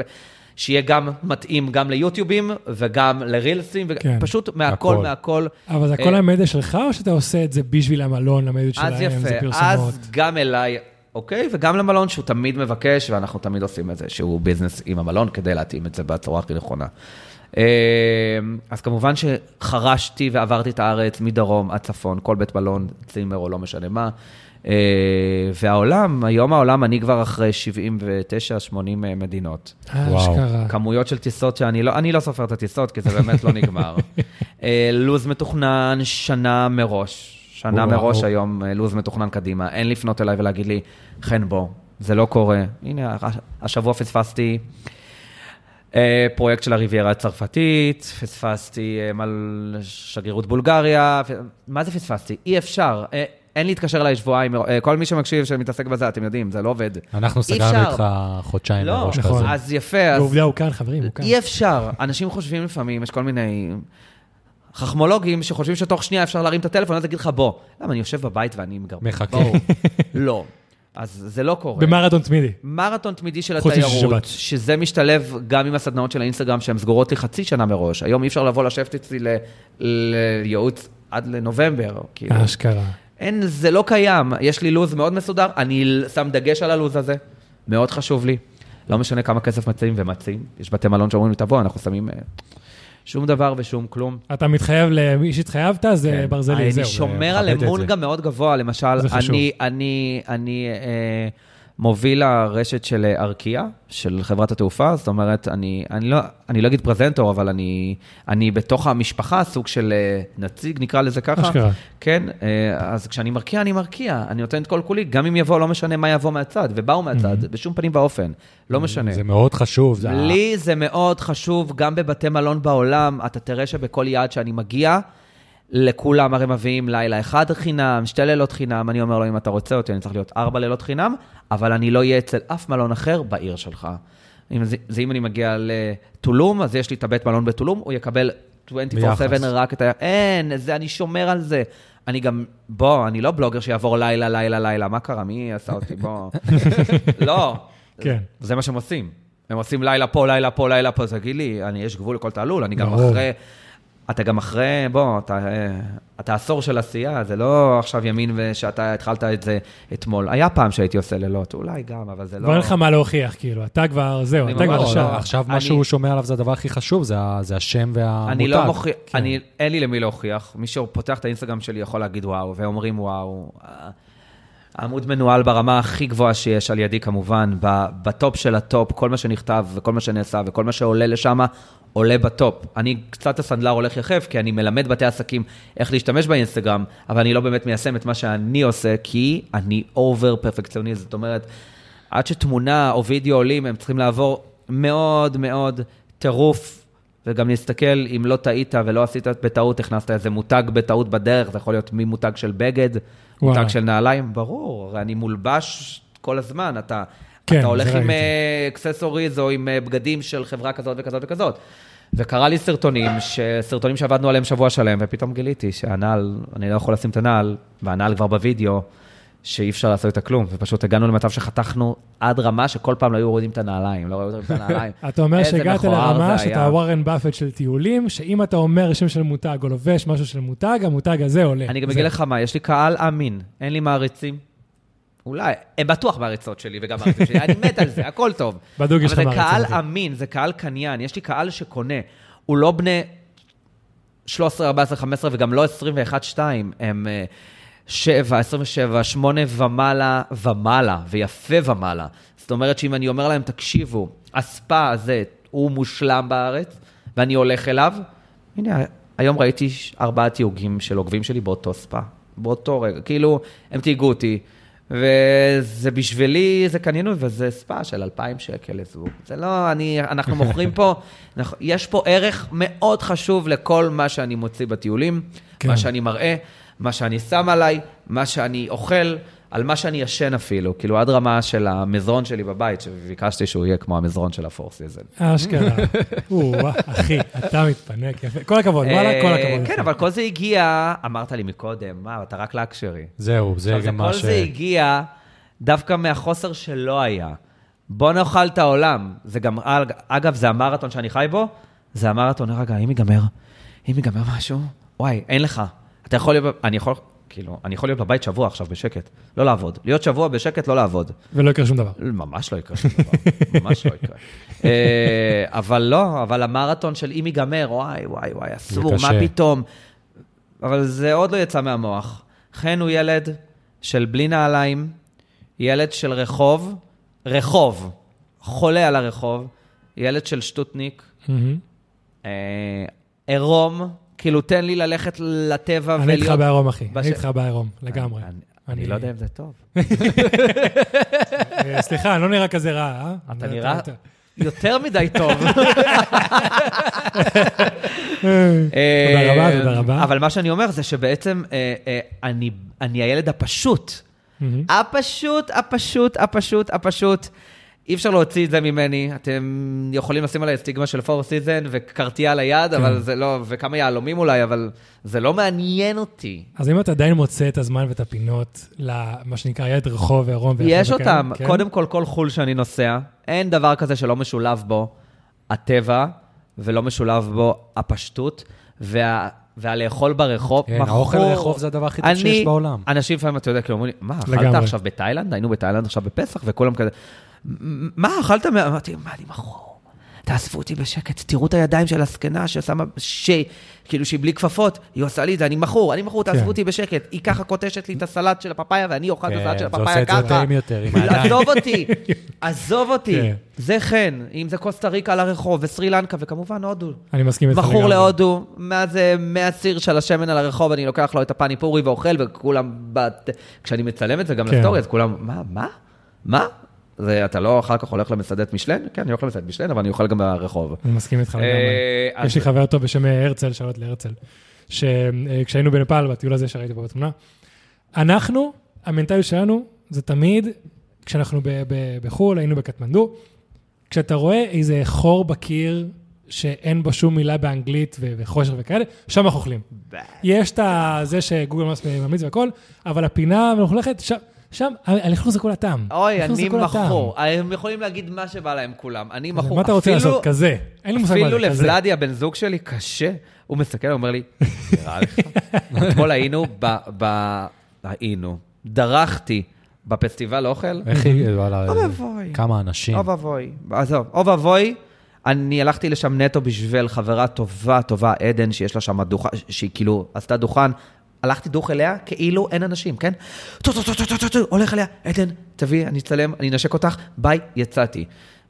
שיהיה גם מתאים גם ליוטיובים וגם לרילסים, כן. ופשוט מהכל, הכל. מהכל. אבל זה הכל המדיה שלך, או שאתה עושה את זה בשביל המלון, למדיה שלהם, אז זה יפה, פרסומות? אז גם אליי, אוקיי? וגם למלון שהוא תמיד מבקש, ואנחנו תמיד עושים את זה, שהוא ביזנס עם המלון, כדי להתאים את זה בצורה הכי נכונה. אה, אז כמובן שחרשתי ועברתי את הארץ מדרום עד צפון, כל בית מלון, צימר או לא משנה מה. אה, והעולם, היום העולם, אני כבר אחרי 79-80 מדינות. אה, וואו. אשכרה. כמויות של טיסות שאני לא, אני לא סופר את הטיסות, כי זה באמת לא נגמר. לו"ז מתוכנן שנה מראש. שנה וואו. מראש היום, לו"ז מתוכנן קדימה. אין לפנות אליי ולהגיד לי, חן בוא, זה לא קורה. הנה, הש- השבוע פספסתי פרויקט של הריביירה הצרפתית, פספסתי אה, מל... שגרירות בולגריה, מה זה פספסתי? אי אפשר. אה, אין להתקשר אליי שבועיים, אה, כל מי שמקשיב, שמתעסק בזה, אתם יודעים, זה לא עובד. אנחנו סגרנו. איתך חודשיים לא, מראש נכון. כזה. אז יפה, אז... ועובדה, הוא כאן, חברים, הוא כאן. אי אפשר. אנשים חושבים לפעמים, יש כל מיני חכמולוגים שחושבים שתוך שנייה אפשר להרים את הטלפון, אז יגיד לך, בוא. למה, אני יושב בבית ואני מגרבן. מחכה. לא. אז זה לא קורה. במרתון תמידי. מרתון תמידי של חוץ התיירות, שבת. שזה משתלב גם עם הסדנאות של האינסטגרם, שהן סגורות לי חצי שנה מראש. היום אי אפשר לבוא לשבת אצלי ל- לייעוץ עד לנובמבר. כאילו. אשכרה. אין, זה לא קיים. יש לי לו"ז מאוד מסודר, אני שם דגש על הלו"ז הזה, מאוד חשוב לי. לא משנה כמה כסף מציעים ומציעים. יש בתי מלון שאומרים לי, תבוא, אנחנו שמים אה, שום דבר ושום כלום. אתה מתחייב למי שהתחייבת, זה כן. ברזלי, זהו. אני שומר על מכבד את אמון. גם מאוד גבוה, למשל, זה חשוב. אני, אני, אני אה, מוביל הרשת של אה, ארקיע, של חברת התעופה, זאת אומרת, אני, אני, לא, אני לא אגיד פרזנטור, אבל אני, אני בתוך המשפחה, סוג של אה, נציג, נקרא לזה ככה. אשכרה. כן, אה, אז כשאני מרקיע, אני מרקיע, אני נותן את כל כולי, גם אם יבוא, לא משנה מה יבוא מהצד, ובאו מהצד, בשום פנים ואופן, לא משנה. זה מאוד חשוב. זה לי זה מאוד חשוב, גם בבתי מלון בעולם, אתה תראה שבכל יעד שאני מגיע, לכולם הרי מביאים לילה אחד חינם, שתי לילות חינם, אני אומר לו, אם אתה רוצה אותי, אני צריך להיות ארבע לילות חינם, אבל אני לא אהיה אצל אף מלון אחר בעיר שלך. אם זה, זה אם אני מגיע לטולום, אז יש לי את הבית מלון בטולום, הוא יקבל 24/7 ביחס. רק את ה... אין, זה, אני שומר על זה. אני גם, בוא, אני לא בלוגר שיעבור לילה, לילה, לילה, מה קרה? מי עשה אותי? בוא. לא. כן. זה מה שהם עושים. הם עושים לילה פה, לילה פה, לילה פה. תגיד לי, אני, יש גבול לכל תעלול, אני גם. אחרי... אתה גם אחרי, בוא, אתה, אה, אתה עשור של עשייה, זה לא עכשיו ימין ושאתה התחלת את זה אתמול. היה פעם שהייתי עושה לילות, אולי גם, אבל זה לא... כבר אין לך מה להוכיח, כאילו, אתה כבר, זהו, אתה כבר שם. לא. עכשיו מה אני- שהוא שומע עליו זה הדבר הכי חשוב, זה זה השם והמותג. אני לא מוכיח, כן. אני, אין לי למי להוכיח. מי שפותח את האינסטגרם שלי יכול להגיד וואו, ואומרים וואו. העמוד מנוהל ברמה הכי גבוהה שיש על ידי כמובן, בטופ של הטופ, כל מה שנכתב וכל מה שנעשה וכל מה שעולה לשם, עולה בטופ. אני קצת הסנדלר הולך יחף, כי אני מלמד בתי עסקים איך להשתמש באינסטגרם, אבל אני לא באמת מיישם את מה שאני עושה, כי אני over פרפקציוניסט. זאת אומרת, עד שתמונה או וידאו עולים, הם צריכים לעבור מאוד מאוד טירוף וגם להסתכל, אם לא טעית ולא עשית בטעות, הכנסת איזה מותג בטעות בדרך, זה יכול להיות ממותג של בגד. מותג של נעליים, ברור, הרי אני מולבש כל הזמן, אתה, כן, אתה הולך עם. accessories או עם אה, בגדים של חברה כזאת וכזאת וכזאת. וקרה לי סרטונים, ש- סרטונים שעבדנו עליהם שבוע שלם, ופתאום גיליתי שהנעל, אני לא יכול לשים את הנעל, והנעל כבר בווידאו, שאי אפשר לעשות איתה כלום, ופשוט הגענו למצב שחתכנו עד רמה שכל פעם לא היו מורידים את הנעליים, לא ראו את הנעליים. אתה אומר שהגעת לרמה שאתה. וורן באפט של טיולים, שאם אתה אומר שם של מותג או לובש משהו של מותג, המותג הזה עולה. אני גם. אגיד לך מה, יש לי קהל אמין, אין לי מעריצים. אולי, הם בטוח מעריצות שלי וגם מעריצים שלי, אני מת על זה, הכל טוב. בדוק יש לך אבל זה מעריצים, קהל. אמין, זה קהל קניין, יש לי קהל שקונה. הוא לא בני 13, 14, 15 וגם לא 21, 2, הם אה, 7, 27, 8 ומעלה ומעלה, ויפה ומעלה. זאת אומרת שאם אני אומר להם, תקשיבו, הספא הזה הוא מושלם בארץ, ואני הולך אליו, הנה, היום ראיתי ארבעה תיוגים של עוקבים שלי באותו ספא, באותו רגע. כאילו, הם תהיגו אותי, וזה בשבילי, זה קניינות, וזה ספא של 2,000 שקל לזוג. זה לא, אני, אנחנו מוכרים פה, אנחנו, יש פה ערך מאוד חשוב לכל מה שאני מוציא בטיולים, כן. מה שאני מראה, מה שאני שם עליי, מה שאני אוכל, על מה שאני ישן אפילו, כאילו עד רמה של המזרון שלי בבית, שביקשתי שהוא יהיה כמו המזרון של ה Four Season. אשכרה. אחי, אתה מתפנק יפה. כל הכבוד, וואלה, כל הכבוד. כן. אבל כל זה הגיע, אמרת לי מקודם, מה, אתה רק luxury. זהו, זה גם מה כל ש... זה הגיע דווקא מהחוסר שלא היה. בוא נאכל את העולם. זה גם, אגב, זה המרתון שאני חי בו, זה המרתון, רגע, אם ייגמר, אם ייגמר משהו, וואי, אין לך. אתה יכול להיות, אני יכול, כאילו, אני יכול להיות בבית שבוע עכשיו בשקט, לא לעבוד. להיות שבוע בשקט, לא לעבוד. ולא יקרה שום דבר. ממש לא יקרה שום דבר, ממש לא יקרה. אה, אבל לא, אבל המרתון של אם ייגמר, וואי, וואי, וואי, אסור, מה. פתאום? אבל זה עוד לא יצא מהמוח. חן הוא ילד של בלי נעליים, ילד של רחוב, רחוב, חולה על הרחוב, ילד של שטוטניק. אה, עירום, כאילו תן לי ללכת לטבע אני איתך בעירום, אחי. אני איתך בעירום, לגמרי. אני- לא יודע אם זה טוב. אה, סליחה, אני לא נראה כזה רע, אה? אתה נראה יותר מדי טוב. תודה רבה, אה, תודה רבה. אבל מה שאני אומר זה שבעצם אה, אה, אני הילד הפשוט. הפשוט, הפשוט, הפשוט, הפשוט. אי אפשר להוציא את זה ממני. אתם יכולים לשים עליי סטיגמה של Four Season ו Cartier על היד, אבל זה לא, וכמה יהלומים אולי, אבל זה לא מעניין אותי. אז אם אתה עדיין מוצא את הזמן ואת הפינות למה שנקרא ילד רחוב ועירום יש אותם. כן? קודם כל, כל חו"ל שאני נוסע, אין דבר כזה שלא משולב בו הטבע, ולא משולב בו הפשטות, וה... והלאכול ברחוב, כן, האוכל ברחוב זה הדבר הכי טוב שיש בעולם. אנשים לפעמים, אתה יודע, כאילו אומרים לי, מה, אכלת. עכשיו בתאילנד? היינו בתאילנד עכשיו בפסח, וכולם כזה, "מ- מה, אכלת? מה-" אמרתי, מה, אני מכור. תעזבו אותי בשקט, תראו את הידיים של הזקנה ששמה, ש... כאילו שהיא בלי כפפות, היא עושה לי את זה, אני מכור, אני מכור, תעזבו כן. אותי בשקט. היא ככה קוטשת לי את הסלט של הפפאיה, ואני אוכל את כן, הסלט של זה הפפאיה עושה את זה ככה. טעים יותר עם הידיים. עזוב אותי, עזוב אותי. כן. זה חן, אם זה קוסטה ריקה על הרחוב, וסרי לנקה, וכמובן הודו. אני מסכים איתך מכור. להודו, מה זה מהסיר של השמן על הרחוב, אני לוקח לו את הפני פורי ואוכל, וכולם. כשאני מצלם את זה גם. לסטורי, אז כולם, מה, מה? מה? זה, אתה לא אחר כך הולך למסעדת משלן? כן, אני אוכל למסעדת משלן, אבל אני אוכל גם ברחוב. אני מסכים איתך לגמרי. אה, יש לי חבר טוב בשם אה, הרצל, שאלות להרצל, שכשהיינו בנפאל, בטיול הזה שראיתי פה בתמונה, אנחנו, המנטליות שלנו, זה תמיד, כשאנחנו ב- ב- בחו"ל, היינו בקטמנדו, כשאתה רואה איזה חור בקיר שאין בו שום מילה באנגלית ו- וחושך וכאלה, שם אנחנו אוכלים. יש את זה שגוגל מאס ממליץ והכל, אבל הפינה המלוכלכת, שם, שם, הלכלוך זה כל הטעם. אוי, אני. מכור. הם יכולים להגיד מה שבא להם כולם. אני מכור. מה אתה רוצה אפילו- לעשות? כזה. אין לי מושג מה אפילו זה, כזה. לוולדי, הבן זוג שלי, קשה. הוא מסתכל, הוא אומר לי, נראה לך? אתמול היינו ב... ב- היינו. דרכתי בפסטיבל אוכל. איך היא, וואלה, אוי ואבוי. כמה אנשים. אוי ואבוי. עזוב, אוי ואבוי. אני הלכתי לשם נטו בשביל חברה טובה, טובה, עדן, שיש לה שם דוכן, שהיא כאילו עשתה דוכן. הלכתי דוך אליה כאילו אין אנשים, כן? טו טו טו טו טו טו טו, הולך אליה, עדן, תביאי, אני אצלם, אני אנשק אותך, ביי, יצאתי.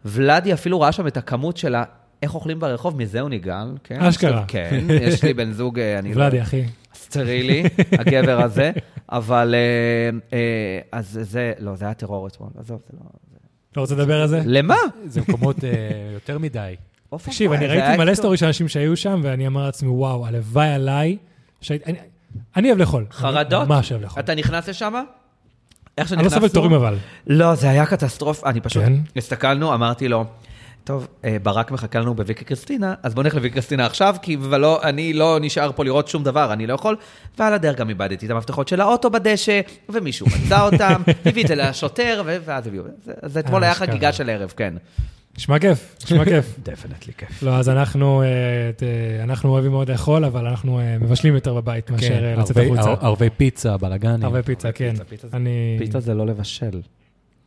ולאדי אפילו ראה שם את הכמות שלה, איך אוכלים ברחוב, מזה הוא נגעל, כן? אשכרה. כן, יש לי בן זוג, אה, אני לא... ולאדי, אחי. סטרילי, הגבר הזה, אבל... אה, אה, אז זה, לא, זה היה טרור אתמול, עזוב, זה לא... לא רוצה לדבר על זה? למה? זה מקומות יותר מדי. תקשיב, אני ראיתי מלא סטורי של אנשים שהיו שם, ואני אמר לעצמי, וואו, הלוואי עליי. אני- אוהב לאכול. חרדות? ממש אוהב לאכול. אתה נכנס לשם? איך אני לא סובל תורים אבל. לא, זה היה קטסטרופה. אני פשוט... כן? הסתכלנו, אמרתי לו, טוב, אה, ברק מחכה לנו בוויקי קריסטינה, אז בוא נלך לוויקי קריסטינה עכשיו, כי ולא, אני לא נשאר פה לראות שום דבר, אני לא יכול. ועל הדרך גם איבדתי את המפתחות של האוטו בדשא, ומישהו מצא אותם, הביא את זה לשוטר, ואז הביאו. זה- אז אתמול אה, היה. חגיגה של ערב, כן. נשמע כיף, נשמע כיף. definitely כיף. לא, אז אנחנו אה, אנחנו אוהבים מאוד לאכול, אבל אנחנו אה, מבשלים יותר בבית מאשר כן, אה, לצאת ערבי- החוצה. ער- ערבי פיצה, בלאגנים. הרבה פיצה, כן. פיצה, זה- אני... פיצה זה לא לבשל.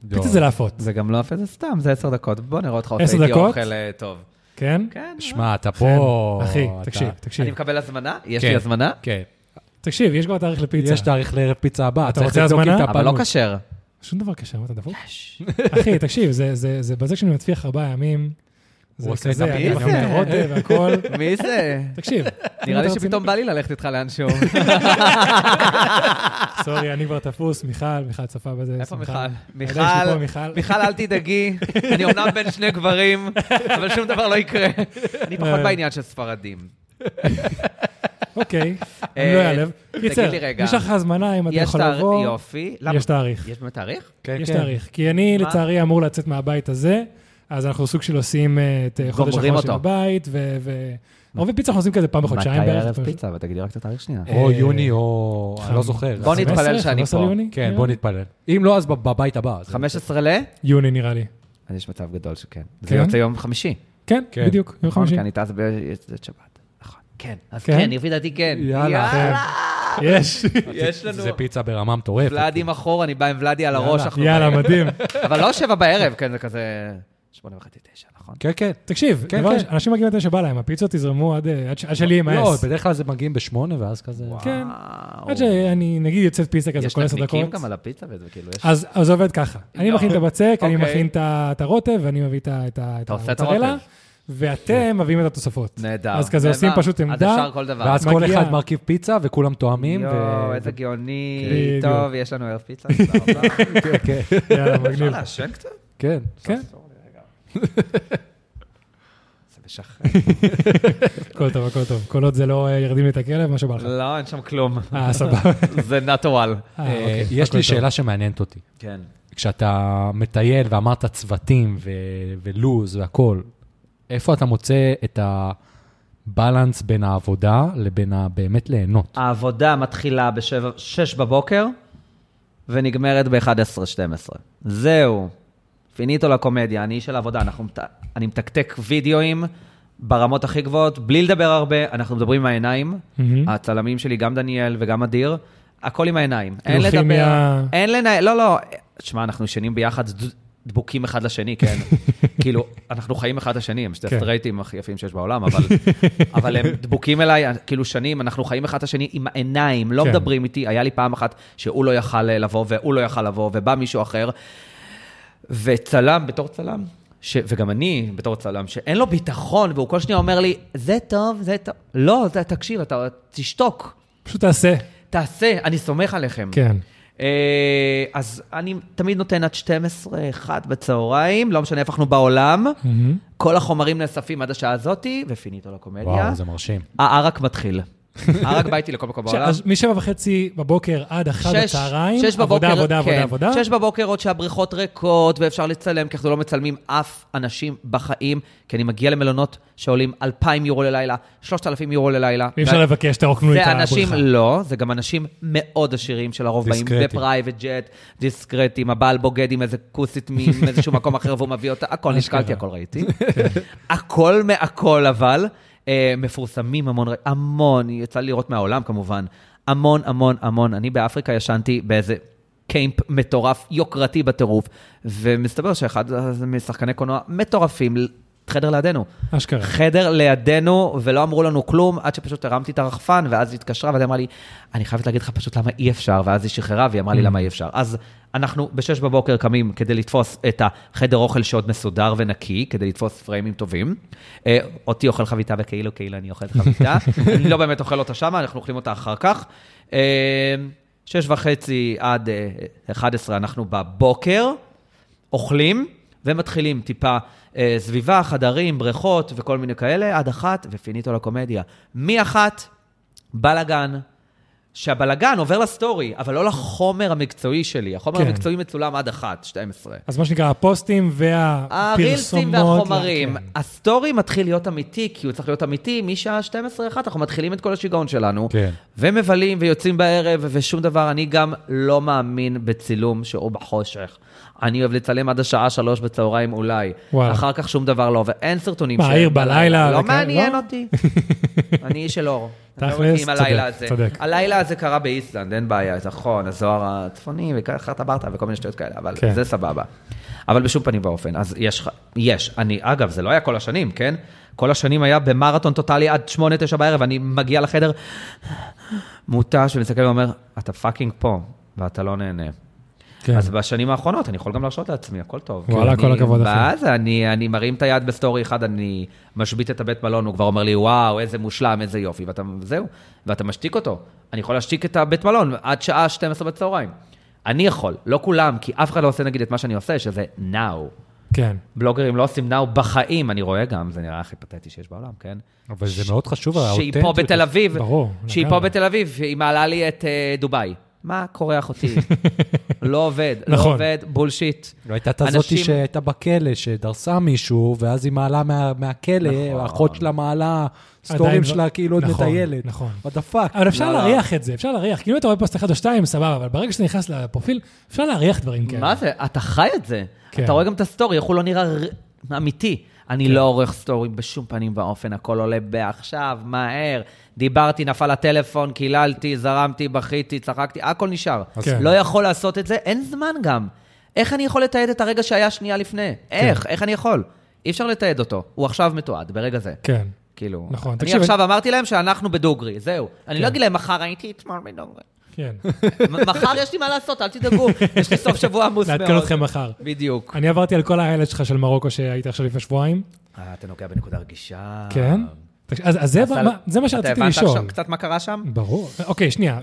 פיצה זה לאפות, זה גם לא אפייה, זה סתם, זה עשר דקות. בוא נראה אותך עושה איתי? אוכל טוב. כן? כן. שמע, אתה פה... אחי, תקשיב, תקשיב. אני מקבל הזמנה? יש כן. לי הזמנה? כן. תקשיב, יש כבר תאריך לפיצה. יש תאריך לערב פיצה הבא. אתה רוצה הזמנה? אבל לא. כשר. שום דבר קשה, מה אתה דפוק? אחי, תקשיב, זה- זה זה בזה שאני מצליח ארבעה ימים, זה עושה את כזה, אני. מכין את הרוטב והכל. מי זה? תקשיב. נראה לי שפתאום בא לי ללכת איתך לאנשהו. סורי, אני כבר תפוס, מיכל, מיכל צפה בזה. איפה. מיכל? מיכל. מיכל, אל תדאגי, אני אומנם בין שני גברים, אבל שום דבר לא יקרה. אני פחות אה. בעניין של ספרדים. אוקיי, אני אה, לא אעלב. תגיד קיצר, לי רגע. יש לך הזמנה אם אתה יש יכול תאריך, לבוא. יופי. יש תאריך. יש באמת תאריך? כן, יש כן. תאריך. כי אני? לצערי, אמור לצאת מהבית הזה, אז אנחנו סוג של עושים אה, את אה, חודש אחרון של. הבית, ו... ערבי פיצה אנחנו עושים כזה פעם בחודשיים מתי בערך. ערב פיצה? ותגידי רק את התאריך שנייה. או יוני או... אני לא זוכר. בוא נתפלל 15, שאני 15 פה. כן, בוא? נתפלל. אם לא, אז בב- בבית הבא. אז- 15 ל? יוני נראה לי. אז יש מצב גדול שכן. זה כן? יוצא יום חמישי. כן, כן. בדיוק, יום נכון? חמישי. כי אני טס ביצאת שבת. נכון. כן. אז כן? כן, לפי דעתי כן. יאללה. יש. יש לנו... זה פיצה ברמה מטורפת. ולאדי מחור, אני בא עם ולאדי על הראש. יאללה. מדהים. אבל לא שבע בערב, כן, זה כזה... שמונה וחצי, תשע, נכון? כן, כן. תקשיב, כן, כן. אנשים מגיעים מתי שבא להם, הפיצות יזרמו עד אה, עד עד שלי יימאס. לא, בדרך כלל זה מגיעים בשמונה, ואז כזה... כן. עד שאני, נגיד, יוצאת פיצה כזה יש כל עשר נקניקים דקות. גם על הפיצה וזה כאילו, יש... אז אז זה עובד ככה. אני לא. מכין את הבצק, אני אוקיי. מכין את הרוטב, ואני מביא את ה- את ה- את אתה עושה את המוצרלה, הרוטב. ואתם מביאים את התוספות. נהדר. אז כזה עושים. פשוט אז עמדה. אפשר כל דבר. ואז כל. אחד מרכיב פיצה, וכולם תואמים. יואו, ו- איזה גאוני. טוב, יש לנו ערב פיצה, תודה רבה. כן, כן. יאללה, מגניב. אפשר לעשן קצת? כן. כן, זה משחרר. הכל טוב, הכל טוב. כל עוד זה לא אה, ירדים לי את הכלב, מה שבא לך. לא, אין שם כלום. אה, סבבה. זה נטורל. אה, אה, אוקיי, יש לי. שאלה שמעניינת אותי. כן. כשאתה מטייל ואמרת צוותים ולוז והכול, איפה אתה מוצא את הבלנס בין העבודה לבין ה- באמת ליהנות? העבודה מתחילה ב-6 בבוקר ונגמרת ב-11-12. זהו. finita la commedia, אני איש של עבודה, אנחנו, אני מתקתק וידאוים ברמות הכי גבוהות, בלי לדבר הרבה, אנחנו מדברים עם העיניים. מהמם. הצלמים שלי, גם דניאל וגם אדיר, הכל עם העיניים. אין לדבר, כימיה- אין לנהל, לא, לא. שמע, אנחנו ישנים ביחד, דבוקים אחד לשני, כן? כאילו, אנחנו חיים אחד לשני, הם שתי כן. סטרייטים הכי יפים שיש בעולם, אבל, אבל הם דבוקים אליי, כאילו שנים, אנחנו חיים אחד לשני עם העיניים, לא כן. מדברים איתי. היה לי פעם אחת שהוא לא יכל לבוא, והוא לא יכל לבוא, ובא מישהו אחר, וצלם, בתור צלם, ש... וגם אני בתור צלם, שאין לו ביטחון, והוא כל שניה אומר לי, זה טוב, זה טוב. לא, זה, תקשיב, אתה תשתוק, פשוט תעשה. תעשה, אני סומך עליכם. כן. אה, אז אני תמיד נותן עד 12, 1 בצהריים, לא משנה איפה אנחנו בעולם. כל החומרים נאספים עד השעה הזאתי, ופיניטו לקומדיה. וואו, זה מרשים. הערק מתחיל. הערק בא איתי לכל מקום בעולם. אז משבע וחצי בבוקר עד אחת בבוקר, עבודה, עבודה, עבודה, כן. עבודה. שש בבוקר עוד שהבריכות ריקות ואפשר לצלם, כי אנחנו לא מצלמים אף אנשים בחיים, כי אני מגיע למלונות שעולים 2,000 יורו ללילה, 3,000 יורו ללילה. אי אפשר ו- לבקש, תרוקנו את זה הבריכה. אנשים, לא, זה גם אנשים מאוד עשירים שלרוב באים. בפרייבט ג'ט, דיסקרטים, הבעל בוגד עם איזה כוסית מאיזשהו מקום אחר והוא מביא אותה, הכל. נשקלתי, הכל ראיתי. הכל מהכל אבל, אה, מפורסמים המון, המון, יצא לי לראות מהעולם כמובן, המון המון המון. אני באפריקה ישנתי באיזה קיימפ מטורף, יוקרתי בטירוף, ומסתבר שאחד משחקני קולנוע מטורפים, חדר לידינו. אשכרה. חדר לידינו, ולא אמרו לנו כלום, עד שפשוט הרמתי את הרחפן, ואז היא התקשרה, ואז היא אמרה לי, אני חייבת להגיד לך פשוט למה אי אפשר, ואז היא שחררה, והיא אמרה לי למה אי אפשר. אז אנחנו בשש בבוקר קמים כדי לתפוס את החדר אוכל שעוד מסודר ונקי, כדי לתפוס פריימים טובים. אה, אותי אוכל חביתה וכאילו, כאילו אני אוכל חביתה. אני לא באמת אוכל אותה שמה, אנחנו אוכלים אותה אחר כך. אה, שש וחצי עד אה, 11 אנחנו בבוקר. אוכלים ומתחילים טיפה אה, סביבה, חדרים, בריכות וכל מיני כאלה, עד אחת, ופיניטו לקומדיה. מאחת, בלאגן, שהבלאגן עובר לסטורי, אבל לא לחומר המקצועי שלי. החומר כן. המקצועי מצולם עד אחת, 12. אז מה שנקרא, הפוסטים הרילסים והפרסומות. והחומרים. כן. ה story מתחיל להיות אמיתי, כי הוא צריך להיות אמיתי משעה 12-1, אנחנו מתחילים את כל השיגעון שלנו. כן. ומבלים ויוצאים בערב ושום דבר. אני גם לא מאמין בצילום שהוא בחושך. אני אוהב לצלם עד השעה שלוש בצהריים אולי. וואלה. אחר כך שום דבר לא, ואין סרטונים מה, של העיר בלילה לא מעניין לא? אותי. אני איש של אור. תכלס, צודק. צודק. הלילה הזה קרה באיסלנד, אין בעיה, נכון, הזוהר הצפוני וככה ברטה וכל מיני שטויות כאלה, אבל כן. זה סבבה. אבל בשום פנים ואופן, אז יש, יש, אני, אגב, זה לא היה כל השנים, כן? כל השנים היה במרתון טוטאלי עד שמונה, תשע בערב, אני מגיע לחדר מותש ומסתכל ואומר, אתה fucking פה, ואתה לא נהנה. כן. אז בשנים האחרונות אני יכול גם להרשות לעצמי, הכל טוב. וואלה, כל הכבוד, אחי. ואז אני, אני מרים את היד ב story אחד, אני משבית את הבית מלון, הוא כבר אומר לי, וואו, איזה מושלם, איזה יופי, ואתה, זהו, ואתה משתיק אותו. אני יכול להשתיק את הבית מלון עד שעה 12 בצהריים. אני יכול, לא כולם, כי אף אחד לא עושה נגיד את מה שאני עושה, שזה now. כן. בלוגרים לא עושים now בחיים, אני רואה גם, זה נראה הכי פתטי שיש בעולם, כן? אבל זה מאוד חשוב, שהיא האותנטיות. פה בתל אביב, ברור, שהיא פה. בתל אביב, היא מעלה לי את אה, דובאי. מה קורה אחותי? לא עובד, לא נכון. עובד, בולשיט. הייתה את הזאתי אנשים- שהייתה בכלא, שדרסה מישהו, ואז היא מעלה מה- מהכלא, נכון. האחות שלה מעלה סטורים עדיין שלה לא- כאילו עוד נכון, מטיילת. נכון. what the fuck. אבל אפשר לא, לא. להריח את זה, אפשר להריח. כאילו אתה רואה פוסט אחד או שתיים, סבבה, אבל ברגע שאתה נכנס לפרופיל, אפשר להריח דברים כאלה. מה זה? אתה חי את זה. כן. אתה רואה גם את ה story, איך הוא לא נראה ר- אמיתי. אני לא עורך סטורים בשום פנים ואופן, הכל עולה בעכשיו, מהר. דיברתי, נפל הטלפון, קיללתי, זרמתי, בכיתי, צחקתי, הכל נשאר. כן. לא יכול לעשות את זה, אין זמן גם. איך אני יכול לתעד את הרגע שהיה שנייה לפני? איך? איך אני יכול? אי אפשר לתעד אותו. הוא עכשיו מתועד, ברגע זה. כן. כאילו, נכון, אני תקשיב, עכשיו אמרתי להם שאנחנו בדוגרי, זהו. אני לא אגיד להם, מחר הייתי אתמול בדוגרי. כן. מחר יש לי מה לעשות, אל תדאגו, יש לי סוף שבוע עמוס מאוד. לעדכן אתכם מחר. בדיוק. אני עברתי על כל האיילת שלך של מרוקו שהיית עכשיו לפני שבועיים. אה, אתה נוגע בנקודה רגישה. כן? אז אז זה מה- זה שרציתי אתה הבנת לשאול. עכשיו קצת מה קרה שם? ברור. אוקיי, שנייה.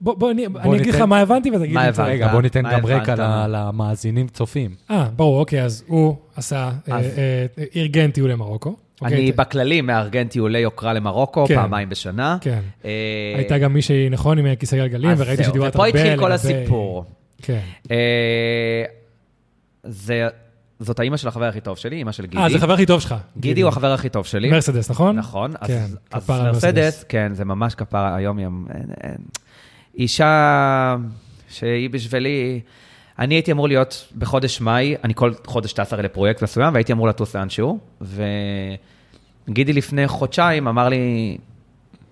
בוא, בוא, אני אני אגיד לך מה הבנתי ותגיד מה לי. הבנת? רגע, בוא ניתן גם רקע למאזינים צופים. אה, ברור, אוקיי, אז הוא עשה, אה, אה, ארגן טיול למרוקו. אוקיי, אני ת- בכללי מארגן טיולי יוקרה למרוקו כן. פעמיים בשנה. כן. אה, הייתה גם מישהי, נכון, עם כיסא גלגלים, אז וראיתי שדיברת הרבה ופה התחיל כל הסיפור. כן. אה, זה- זאת האימא של החבר הכי טוב שלי, אימא של גידי. אה, זה חבר הכי טוב שלך. גידי הוא החבר הכי טוב שלי. מרסדס, נכון? נכון, אז, כן, אז על מרסדס, כן, זה ממש כפרה, היום אין- אין. אישה שהיא בשבילי, אני הייתי אמור להיות בחודש מאי, אני כל חודש טס הרי לפרויקט מסוים, והייתי אמור לטוס לאנשהו, וגידי לפני חודשיים אמר לי,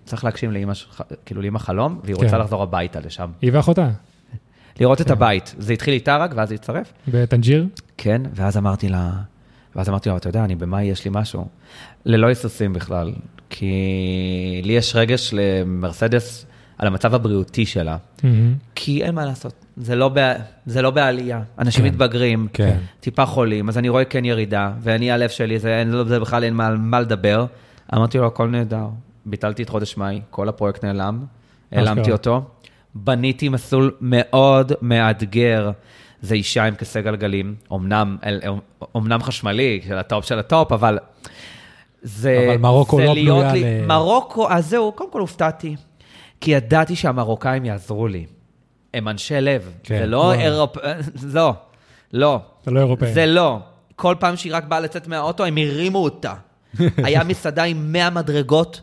צריך להגשים לאמא שלך, כאילו לאמא חלום, והיא רוצה כן. לחזור הביתה לשם. היא ואחותה, לראות את הבית. זה התחיל איתה רק, ואז זה הצטרף. בטנג'יר. כן, ואז אמרתי לה, ואז אמרתי לה, אתה יודע, אני במאי יש לי משהו. ללא היסוסים בכלל, כי לי יש רגש למרסדס על המצב הבריאותי שלה, מהמם. כי אין מה לעשות, זה לא, בע... זה לא בעלייה. אנשים כן. מתבגרים, כן. טיפה חולים, אז אני רואה כן ירידה, ואני, הלב שלי, זה, אין, זה בכלל אין מה, מה לדבר. אמרתי לו, הכל נהדר. ביטלתי את חודש מאי, כל הפרויקט נעלם, העלמתי. אותו. בניתי מסלול מאוד מאתגר. זה אישה עם כיסא גלגלים, אמנם, אל- אמנם חשמלי, של הטופ של הטופ, אבל זה... אבל מרוקו זה לא בנויה ל- מרוקו, אז זהו, קודם כל הופתעתי. כי ידעתי שהמרוקאים יעזרו לי. הם אנשי לב. כן. זה לא. אירופ... לא, לא. אתה לא אירופאי. זה לא. כל פעם שהיא רק באה לצאת מהאוטו, הם הרימו אותה. היה מסעדה עם 100 מדרגות.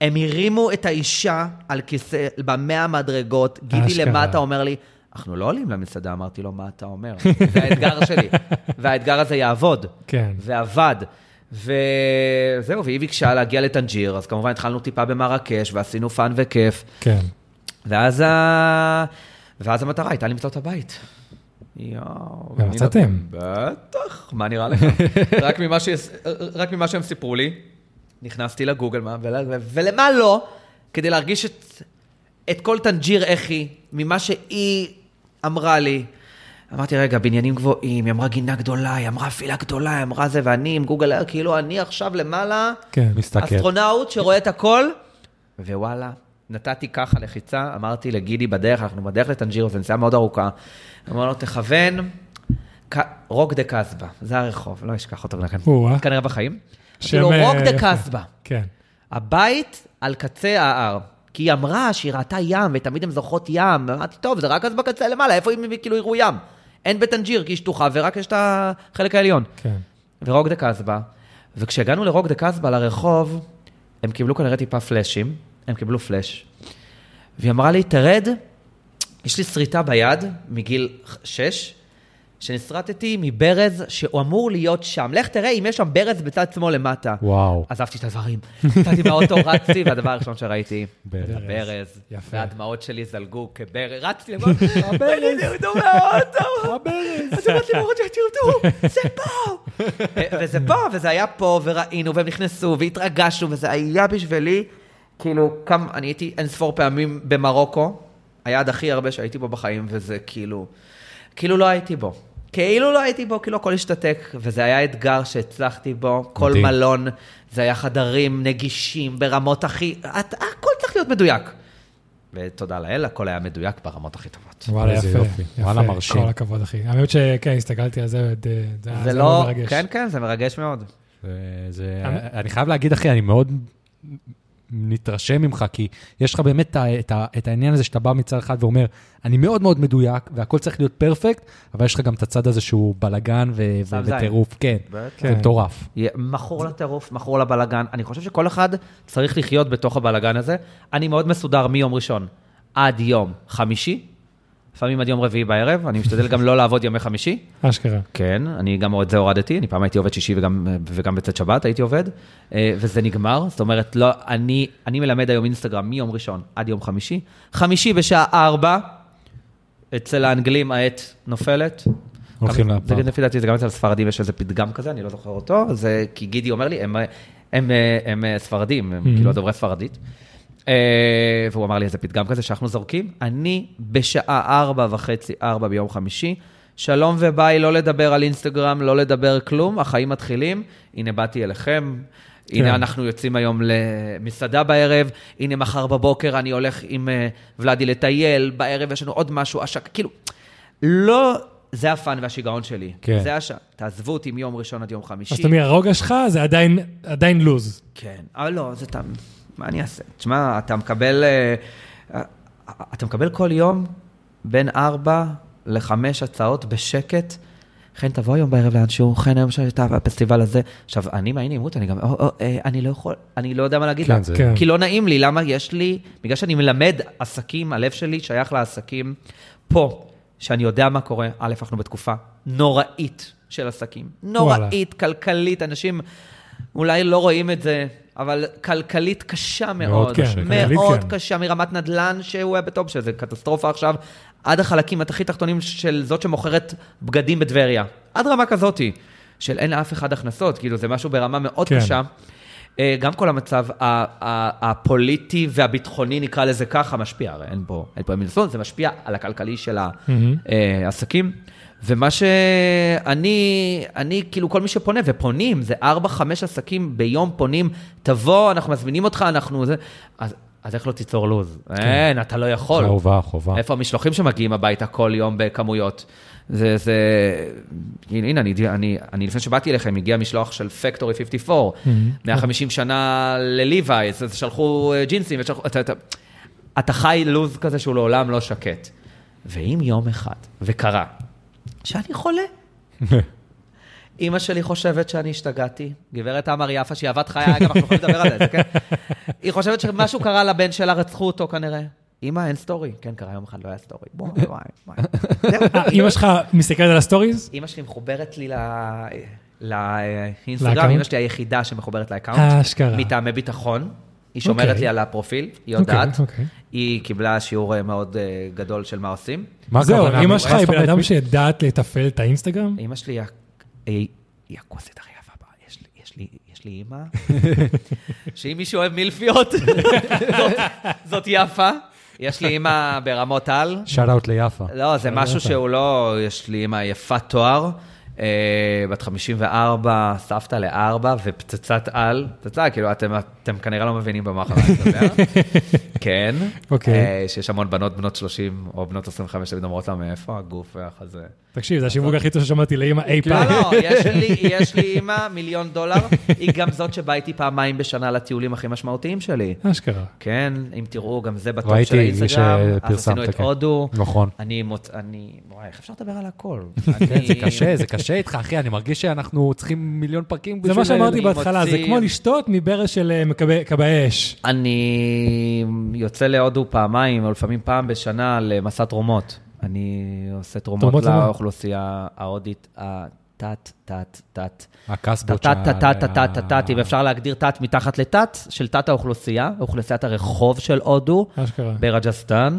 הם הרימו את האישה על כיסא, במאה מדרגות. גידי. למטה אומר לי, אנחנו לא עולים למסעדה. אמרתי לו, מה אתה אומר? זה האתגר שלי. והאתגר הזה יעבוד. כן. ועבד. וזהו, והיא ביקשה להגיע לטנג'יר, אז כמובן התחלנו טיפה במרקש, ועשינו fun וכיף. כן. ואז, ה... ואז המטרה הייתה למצוא את הבית. יואו. ומצאתם. לא- בטח, מה נראה לך? רק, ממה ש... רק ממה שהם סיפרו לי, נכנסתי לגוגל, מה, ול... ולמה לא? כדי להרגיש את, את כל טנג'יר היא, ממה שהיא אמרה לי. אמרתי, רגע, בניינים גבוהים, היא אמרה גינה גדולה, היא אמרה וילה גדולה, היא אמרה זה, ואני עם גוגל, Earth, כאילו אני עכשיו למעלה, כן. מסתכל. אסטרונאוט שרואה את הכל, ווואלה, נתתי ככה לחיצה, אמרתי לגידי בדרך, אנחנו בדרך לטנג'ירו, זו נסיעה מאוד ארוכה. אמר לו, תכוון, Rock the Kasbah, זה הרחוב, לא אשכח אותו או-אה. כנראה בחיים. אמרתי לו, אה, Rock the. Kasbah, כן. הבית על קצה ההר. כי היא אמרה שהיא ראתה ים, ותמיד הן זוכרות ים. אמרתי, טוב, זה רק אז בקצה למעלה, איפה הם כאילו יראו ים? אין בטנג'יר, כי היא שטוחה, ורק יש את החלק העליון. כן. ורוק דה קסבה. וכשהגענו לרוק דה קסבה, לרחוב, הם קיבלו כנראה טיפה פלאשים, הם קיבלו פלאש. והיא אמרה לי, תרד, יש לי שריטה ביד מגיל שש, שנסרטתי מברז שהוא אמור להיות שם. לך תראה אם יש שם ברז בצד שמאל למטה. וואו. עזבתי את הדברים, יצאתי מהאוטו, רצתי, והדבר הראשון שראיתי, ברז. את הברז, יפה. והדמעות שלי זלגו כברז, רצתי למטה, הברז, תרדו מהאוטו, הברז, אז אמרתי למרות תרדו, זה פה, וזה פה, וזה היה פה, וראינו, והם נכנסו, והתרגשנו, וזה היה בשבילי, כאילו, כמה, אני הייתי אין ספור פעמים במרוקו, היעד הכי הרבה שהייתי בו בחיים, וזה כאילו, כאילו לא הייתי בו. כאילו לא הייתי בו, כאילו הכל השתתק, וזה היה אתגר שהצלחתי בו. כל מדהים. מלון, זה היה חדרים נגישים ברמות הכי... את- הכל צריך להיות מדויק. ותודה לאל, הכל היה מדויק ברמות הכי טובות. וואלה, יפה. יופי. יפה. וואלה, מרשים. כל הכבוד, אחי. האמת שכן, הסתכלתי על זה, וד- זה זה זה לא... מרגש. כן, כן, זה מרגש מאוד. זה- זה- אני- אני חייב להגיד, אחי, אני מאוד מתרשם ממך, כי יש לך באמת את ה- את את העניין הזה שאתה בא מצד אחד ואומר, אני מאוד מאוד מדויק, והכל צריך להיות פרפקט, אבל יש לך גם את הצד הזה שהוא בלאגן ו- ו-. וטירוף, כן. זה מטורף. יהיה מכור לטירוף, מכור לבלגן. אני חושב שכל אחד צריך לחיות בתוך הבלגן הזה. אני מאוד מסודר מיום ראשון עד יום חמישי, לפעמים עד יום רביעי בערב, אני משתדל גם לא לעבוד ימי חמישי. אשכרה. כן, אני גם את זה הורדתי, אני פעם הייתי עובד שישי וגם, וגם בצאת שבת הייתי עובד, אה, וזה נגמר, זאת אומרת, לא, אני, אני מלמד היום אינסטגרם מיום ראשון עד יום חמישי. חמישי בשעה ארבע, אצל האנגלים העט נופלת. הולכים לפאב. זה לפי דעתי, זה גם אצל הספרדים יש איזה פתגם כזה, אני לא זוכר אותו, זה כי גידי אומר לי, הם, הם, הם, הם ספרדים, הם Mhm. כאילו דוברי ספרדית. אה, והוא אמר לי איזה פתגם כזה שאנחנו זורקים. אני בשעה ארבע וחצי, ארבע ביום חמישי, שלום וביי, לא לדבר על אינסטגרם, לא לדבר כלום, החיים מתחילים, הנה באתי אליכם. הנה כן. אנחנו יוצאים היום למסעדה בערב, הנה מחר בבוקר אני הולך עם אה, ולאדי לטייל, בערב יש לנו עוד משהו, השק, כאילו, לא, זה הפאן והשיגעון שלי. כן. זה הש... תעזבו אותי מיום ראשון עד יום חמישי. אז תמיד הרוגע שלך זה עדיין- עדיין לוז. כן, אבל לא, זה תם... מה אני אעשה? תשמע, אתה מקבל... אה, אתה מקבל כל יום בין ארבע לחמש הצעות בשקט. חן, תבוא היום בערב לאנשהו, חן, היום שאתה בפסטיבל הזה. עכשיו, אני מעין עימות, אני גם, או, או, אה, אני לא יכול, אני לא יודע מה להגיד כן, לה. זה- כן. כי לא נעים לי, למה יש לי, בגלל שאני מלמד עסקים, הלב שלי שייך לעסקים פה, שאני יודע מה קורה, א', אנחנו בתקופה נוראית של עסקים. נוראית, כלכלית, אנשים אולי לא רואים את זה, אבל כלכלית קשה מאוד. קשה, כלכלית מאוד כן. קשה, מרמת נדל"ן שהוא היה בטופ, שזה קטסטרופה עכשיו, עד החלקים הכי תחתונים של זאת שמוכרת בגדים בטבריה. עד רמה כזאתי, של אין לאף אחד הכנסות, כאילו זה משהו ברמה מאוד כן. קשה. אה, גם כל המצב הפוליטי והביטחוני, נקרא לזה ככה, משפיע, הרי אין פה, אין פה לעשות, זה משפיע על הכלכלי של. העסקים. ומה שאני, אני, כאילו, כל מי שפונה, ופונים, זה ארבע, חמש עסקים ביום פונים, תבוא, אנחנו מזמינים אותך, אנחנו זה, אז, אז איך לא תיצור לו"ז? אין, אתה לא יכול. חובה, חובה. איפה המשלוחים שמגיעים הביתה כל יום בכמויות? זה, זה, הנה, הנה, אני, אני, אני לפני שבאתי אליכם, הגיע משלוח של Factory 54, 150 שנה ל Levi's, אז שלחו אה, ג'ינסים, ושלחו, אתה, אתה, אתה חי לוז כזה שהוא לעולם לא שקט. ואם יום אחד, וקרה, שאני חולה, אימא שלי חושבת שאני השתגעתי, גברת תמר יפה, שהיא אהבת חיי, אגב, אנחנו יכולים לדבר על זה, כן? היא חושבת שמשהו קרה לבן שלה, רצחו אותו כנראה. אמא, אין story. כן, קרה יום אחד, לא היה story. וואי, וואי, וואי. אימא שלך מסתכלת על ה stories? אימא שלי מחוברת לי ל... לאינסטגרם? אימא שלי היחידה שמחוברת ל account. אשכרה. מטעמי ביטחון. היא שומרת אוקיי. לי על הפרופיל, היא יודעת. אוקיי, אוקיי. היא קיבלה שיעור אה, מאוד אה, גדול של מה עושים. מה זהו? אימא מה שלך היא בן? אדם שיודעת לתפעל את האינסטגרם? אימא שלי היא הכוסית הכי יפה בה. יש לי- יש לי- יש לי אימא, שאם מישהו אוהב מילפיות, זאת- זאת יפה. יש לי אימא ברמות על. שאט אאוט ליפה. לא, זה משהו שהוא לא, יש לי אימא יפת תואר, בת 54, סבתא לארבע ופצצת על. פצצה, כאילו, אתם, אתם כנראה לא מבינים במה אחריי מדבר. כן. אוקיי. אה, שיש המון בנות בנות 30 או בנות 25 תמיד אומרות לה, מאיפה הגוף והחזה? תקשיב, זה השיווק הכי טוב ששמעתי לאימא אי לא, פעם. לא, לי, יש לי אימא, מיליון דולר, היא גם זאת שבאה איתי פעמיים בשנה לטיולים הכי משמעותיים שלי. אשכרה. כן, אם תראו, גם זה בטופ ראיתי של מי האינסטגרם, אז שפרסמת, עשינו את כן. הודו. נכון. אני. אני... וואי, איך אפשר לדבר על הכל? כן, זה קשה, זה קשה איתך, אחי, אני מרגיש שאנחנו צריכים מיליון פרקים זה בשביל... מה שאמרתי בהתחלה, זה כמו לשתות מברז של אה, מכבי- כבאי אש. אני יוצא להודו פעמיים, או לפעמים פעם בשנה, למסע תרומות. אני עושה תרומות? לאוכלוסייה ההודית, התת, תת, תת. הקסבות תת, תת, תת, תת, תת, תת, אם אפשר להגדיר תת מתחת לתת, של תת האוכלוסייה, אוכלוסיית הרחוב של הודו, אשכרה. ברג'סטן,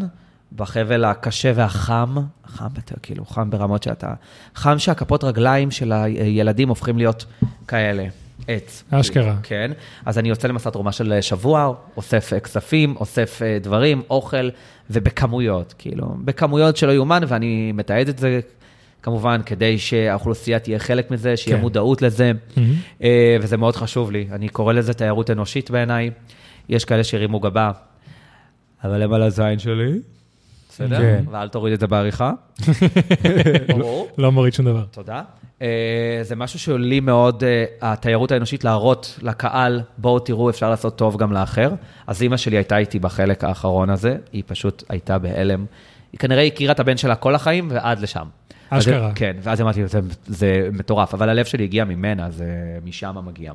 בחבל הקשה והחם, חם, אתה כאילו, חם ברמות שאתה... חם שהכפות רגליים של הילדים הופכים להיות כאלה, עץ. אשכרה. כן, אז אני יוצא למסע תרומה של שבוע, אוסף אה, כספים, אוסף אה, דברים, אוכל, ובכמויות, כאילו, בכמויות שלא יאומן, ואני מתעד את זה כמובן, כדי שהאוכלוסייה תהיה חלק מזה, שיהיה כן. מודעות לזה, מהמם. אה, וזה מאוד חשוב לי. אני קורא לזה תיירות אנושית בעיניי. יש כאלה שהרימו גבה, אבל הם על הזין שלי, בסדר? כן. ואל תוריד את זה בעריכה. ברור. לא מוריד שום דבר. תודה. אה, זה משהו שלי מאוד, אה, התיירות האנושית, להראות לקהל, בואו תראו, אפשר לעשות טוב גם לאחר. אז אימא שלי הייתה איתי בחלק האחרון הזה, היא פשוט הייתה בהלם. היא כנראה הכירה את הבן שלה כל החיים ועד לשם. אשכרה. כן, ואז אמרתי, זה, זה מטורף, אבל הלב שלי הגיע ממנה, זה משם מגיע.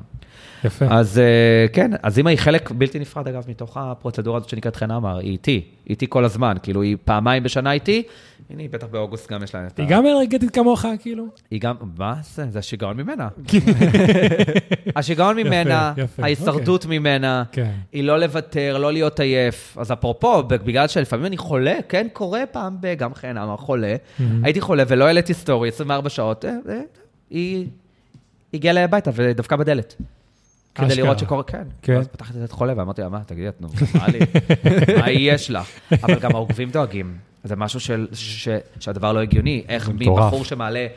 יפה. אז אה, כן, אז אימא היא חלק בלתי נפרד, אגב, מתוך הפרוצדורה הזאת שנקראת חן עמר, היא איתי, איתי כל הזמן, כאילו, היא פעמיים בשנה איתי, הנה, היא בטח באוגוסט גם יש לה את ה... היא גם אנרגטית כמוך, כאילו? היא גם, מה זה? זה השיגעון ממנה. השיגעון ממנה, יפה, אוקיי. ההישרדות ממנה, כן. היא לא לוותר, לא להיות עייף. אז אפרופו, בגלל שלפעמים אני חולה, כן, קורה פעם ב... גם חן אמר חולה, הייתי חולה ולא העליתי story 24 שעות, אה, אה, היא הגיעה אליי הביתה ודפקה בדלת. כדי אשכרה. לראות שקורה, כן. כן. אז פתחתי את חולה ואמרתי לה, מה, תגידי, את נו, מה לי? מה יש לך? אבל גם העוקבים דואגים. זה משהו של, ש, שהדבר לא הגיוני. איך. מבחור שמעלה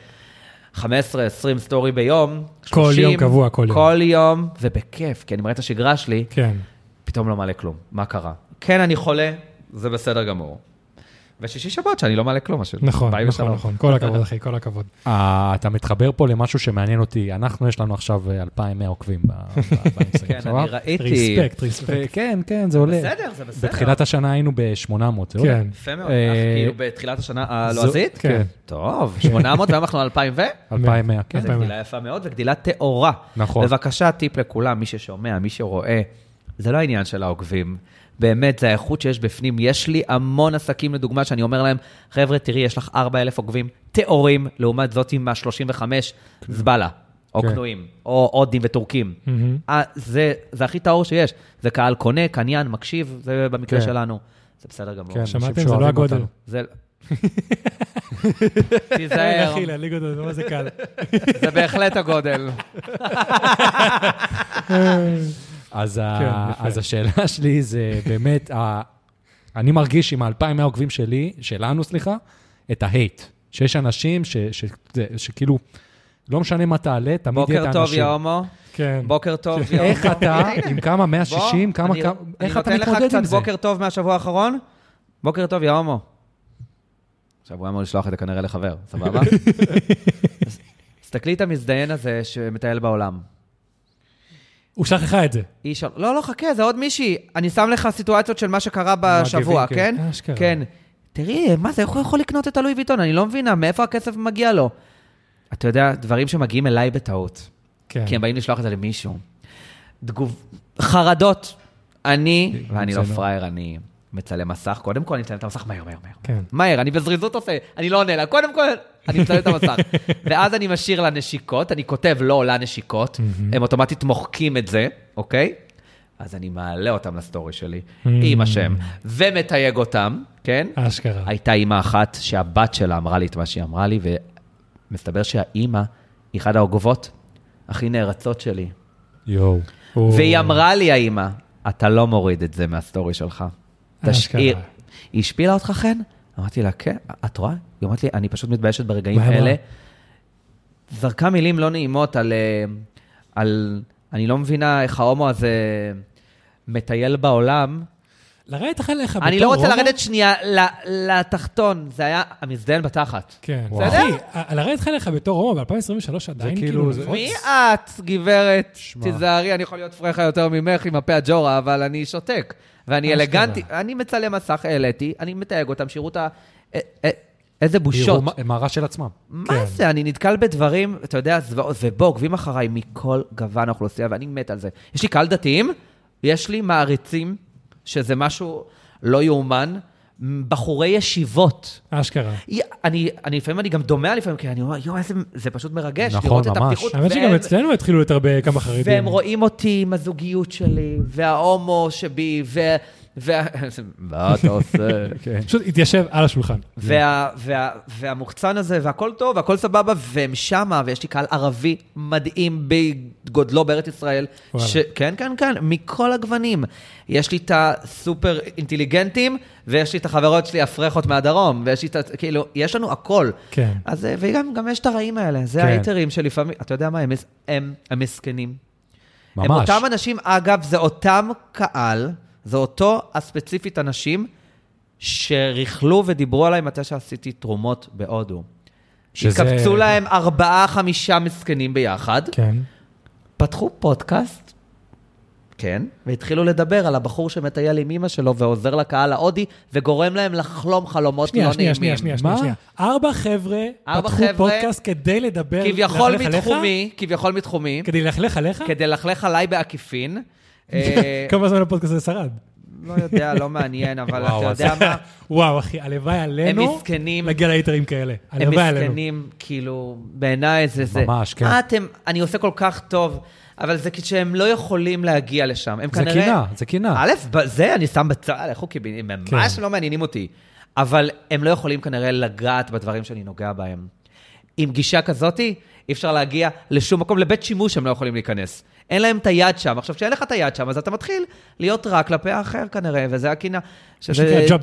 15, 20 story ביום, כל 30, יום קבוע, כל יום. כל יום, ובכיף, כי אני מראה את השגרה שלי, כן. פתאום לא מעלה כלום. מה קרה? כן, אני חולה, זה בסדר גמור. ושישי שבת שאני לא מעלה כלום, משהו. נכון, נכון. נכון. כל הכבוד, אחי, כל הכבוד. אה, אתה מתחבר פה למשהו שמעניין אותי. אנחנו, יש לנו עכשיו אה, 2,100 עוקבים ב- ב- באינסטגרם, כן, אני ראיתי. ריספקט, ריספקט. כן, כן, זה עולה. בסדר, זה בסדר. בתחילת השנה היינו ב-800, זה עולה. כן. יפה מאוד. אה, כאילו בתחילת השנה הלועזית? כן. טוב, 800 והיום אנחנו 2,000 ו? 2,100, כן. זו. גדילה יפה מאוד וגדילה טהורה. נכון. בבקשה, טיפ לכולם, מי ששומע, מי שרואה, זה לא העניין של העוקבים. באמת, זה האיכות שיש בפנים. יש לי המון עסקים, לדוגמה, שאני אומר להם, חבר'ה, תראי, יש לך 4,000 עוקבים טהורים, לעומת זאת עם ה-35, זבלה, או כן. קנויים, או הודים וטורקים. זה זה הכי טהור שיש. זה קהל קונה, קניין, מקשיב, זה במקרה כן. שלנו. זה בסדר גמור. כן, שמעתם? זה לא הגודל. כן, תיזהר, אחי, להליג אותו, זה מה זה קל. זה בהחלט הגודל. אז, כן, ה... יפה. אז השאלה שלי זה באמת, ה... אני מרגיש עם ה-2,100 עוקבים שלי, שלנו, סליחה, את ההייט. שיש אנשים ש... ש... זה- שכאילו, לא משנה מה תעלה, תמיד יהיה את בוקר טוב, האנשים. יא הומו. כן. בוקר טוב, יא הומו. איך אתה, עם כמה? 160? בוא, כמה, אני- כמה, איך אתה אני מתמודד נותן לך עם קצת זה? בוקר טוב מהשבוע האחרון. בוקר טוב, יא הומו. עכשיו, הוא היה אמור לשלוח את זה כנראה לחבר, סבבה? אז תסתכלי את המזדיין הזה שמטייל בעולם. הוא שכחה את זה. איש... לא, לא, חכה, זה עוד מישהי. אני שם לך סיטואציות של מה שקרה בשבוע, מגיבים, כן? אשכרה. כן. תראי, מה זה, איך הוא יכול לקנות את הלואי ויטון? אני לא מבינה, מאיפה הכסף מגיע לו? אתה יודע, דברים שמגיעים אליי בטעות. כן. כי הם באים לשלוח את זה למישהו. תגוב... חרדות. אני, ואני לא. פראייר, אני מצלם מסך. קודם כל אני מצלם את המסך מהר, מהר, מהר. כן. מהר, אני בזריזות עושה, אני לא עונה לה. קודם כל, אני מצלם את המסך. ואז אני משאיר לה נשיקות, אני כותב לא לנשיקות, הם אוטומטית מוחקים את זה, אוקיי? אז אני מעלה אותם לסטורי שלי, עם השם, ומתייג אותם, כן? אשכרה. הייתה אימא אחת שהבת שלה אמרה לי את מה שהיא אמרה לי, ומסתבר שהאימא היא אחת העוגבות הכי נערצות שלי. יואו. והיא אמרה לי, האימא, אתה לא מוריד את זה מהסטורי שלך. תשאיר. אשכרה. היא השפילה אותך, חן? אמרתי לה, כן, את רואה? היא אומרת לי, אני פשוט מתביישת ברגעים? האלה. זרקה מילים לא נעימות על, אה, על... אני לא מבינה איך ההומו הזה מטייל בעולם. לרדת לך לך אני בתור לא רוצה הומו? לרדת שנייה לתחתון, זה היה המזדיין בתחת. כן. וואו. אחי, לרדת לך לך בתור הומו ב-2023 עדיין כאילו, כאילו... זה-? מי את, גברת? תיזהרי, אני יכול להיות פרחה יותר ממך עם הפה הג'ורה, אבל אני שותק. ואני. אלגנטי, אני מצלם מסך, העליתי, אני מתייג אותם, שיראו את ה... איזה בושות. מה רע של עצמם. מה כן. זה? אני נתקל בדברים, אתה יודע, זוועות, ובוא, עוקבים אחריי מכל גוון האוכלוסייה, ואני מת על זה. יש לי קהל דתיים, יש לי מעריצים, שזה משהו לא יאומן, בחורי ישיבות. אשכרה. אני, אני לפעמים אני גם דומע לפעמים, כי אני אומר, יואו, איזה, זה פשוט מרגש, נכון, לראות את ממש. הפתיחות. האמת שגם אצלנו התחילו להתרבה כמה חרדים. והם רואים אותי עם הזוגיות שלי, וההומו שבי, ו... וה- מה אתה עושה? כן. פשוט התיישב על השולחן. וה, וה, והמוחצן הזה, והכל טוב, והכל סבבה, והם שמה, ויש לי קהל ערבי מדהים בגודלו בארץ ישראל. כן, כן, כן, מכל הגוונים. יש לי את הסופר אינטליגנטים, ויש לי את החברות שלי הפרחות מהדרום, ויש לי את ה... כאילו, יש לנו הכל. כן. אז, אה, וגם גם יש את הרעים האלה, זה כן. ההיטרים שלפעמים, אתה יודע מה, הם, הם, הם מסכנים. הם ממש. אותם אנשים, אגב, זה אותם קהל, זה אותו הספציפית אנשים שריכלו ודיברו עליי מתי שעשיתי תרומות בהודו. שזה- התקבצו להם ארבעה, חמישה מסכנים ביחד, כן. פתחו פודקאסט, כן, והתחילו לדבר על הבחור שמטייל עם אמא שלו ועוזר לקהל ההודי, וגורם להם לחלום חלומות שנייה, לא שנייה, נעימים. שנייה, שנייה, מה? שנייה. ארבע חבר'ה ארבע פתחו חבר'ה, פודקאסט כדי לדבר, כביכול עליך? מתחומי, כביכול מתחומי, כדי ללכלך עליך? כדי ללכלך עליי בעקיפין. אה, כמה זמן הפודקאסט הזה שרד? לא יודע, לא מעניין, אבל אתה יודע מה? וואו, אחי, הלוואי עלינו מסכנים. להגיע להיטרים כאלה. הם הלוואי עלינו. מסכנים, כאילו, בעיניי זה זה. ממש, כן. מה אתם, אני עושה כל כך טוב, אבל זה כשהם לא יכולים להגיע לשם. הם זה כנראה... קינה, זה קינה. א', זה אני שם בצד, איך הוא קיבינים, הם ממש כן. לא מעניינים אותי. אבל הם לא יכולים כנראה לגעת בדברים שאני נוגע בהם. עם גישה כזאתי, אי אפשר להגיע לשום מקום, לבית שימוש הם לא יכולים להיכנס. אין להם את היד שם. עכשיו, כשאין לך את היד שם, אז אתה מתחיל להיות רע כלפי האחר כנראה, וזה הקינה.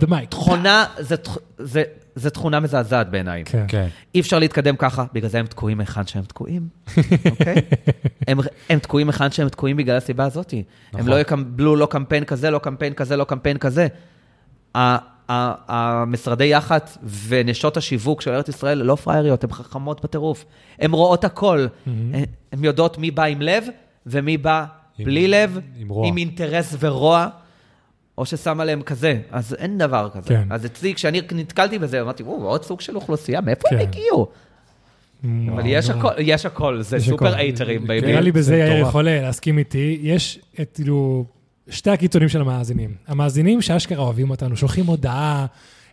mic. תכונה, זה, זה, זה תכונה מזעזעת בעיניי. כן. כן. אי אפשר להתקדם ככה, בגלל זה הם תקועים היכן שהם תקועים, אוקיי? הם, הם תקועים היכן שהם תקועים בגלל הסיבה הזאת. הם נכון. לא יקבלו לא קמפיין כזה, לא קמפיין כזה, לא קמפיין כזה. המשרדי יח"צ ונשות השיווק של ארץ ישראל לא פראייריות, הן חכמות בטירוף. הן רואות הכל. הן יודעות מי בא עם לב ומי בא בלי לב, עם רוע. עם אינטרס ורוע. או ששם עליהם כזה, אז אין דבר כזה. כן. אז אצלי, כשאני נתקלתי בזה, אמרתי, וואו, עוד סוג של אוכלוסייה, מאיפה הם כן. הגיעו? אבל יש. הכל, יש הכל, זה סופר. הייטרים, baby. נראה לי בזה זה יאיר. יכול להסכים איתי. יש את, כאילו, שתי הקיצונים של המאזינים. המאזינים שאשכרה אוהבים אותנו, שולחים הודעה,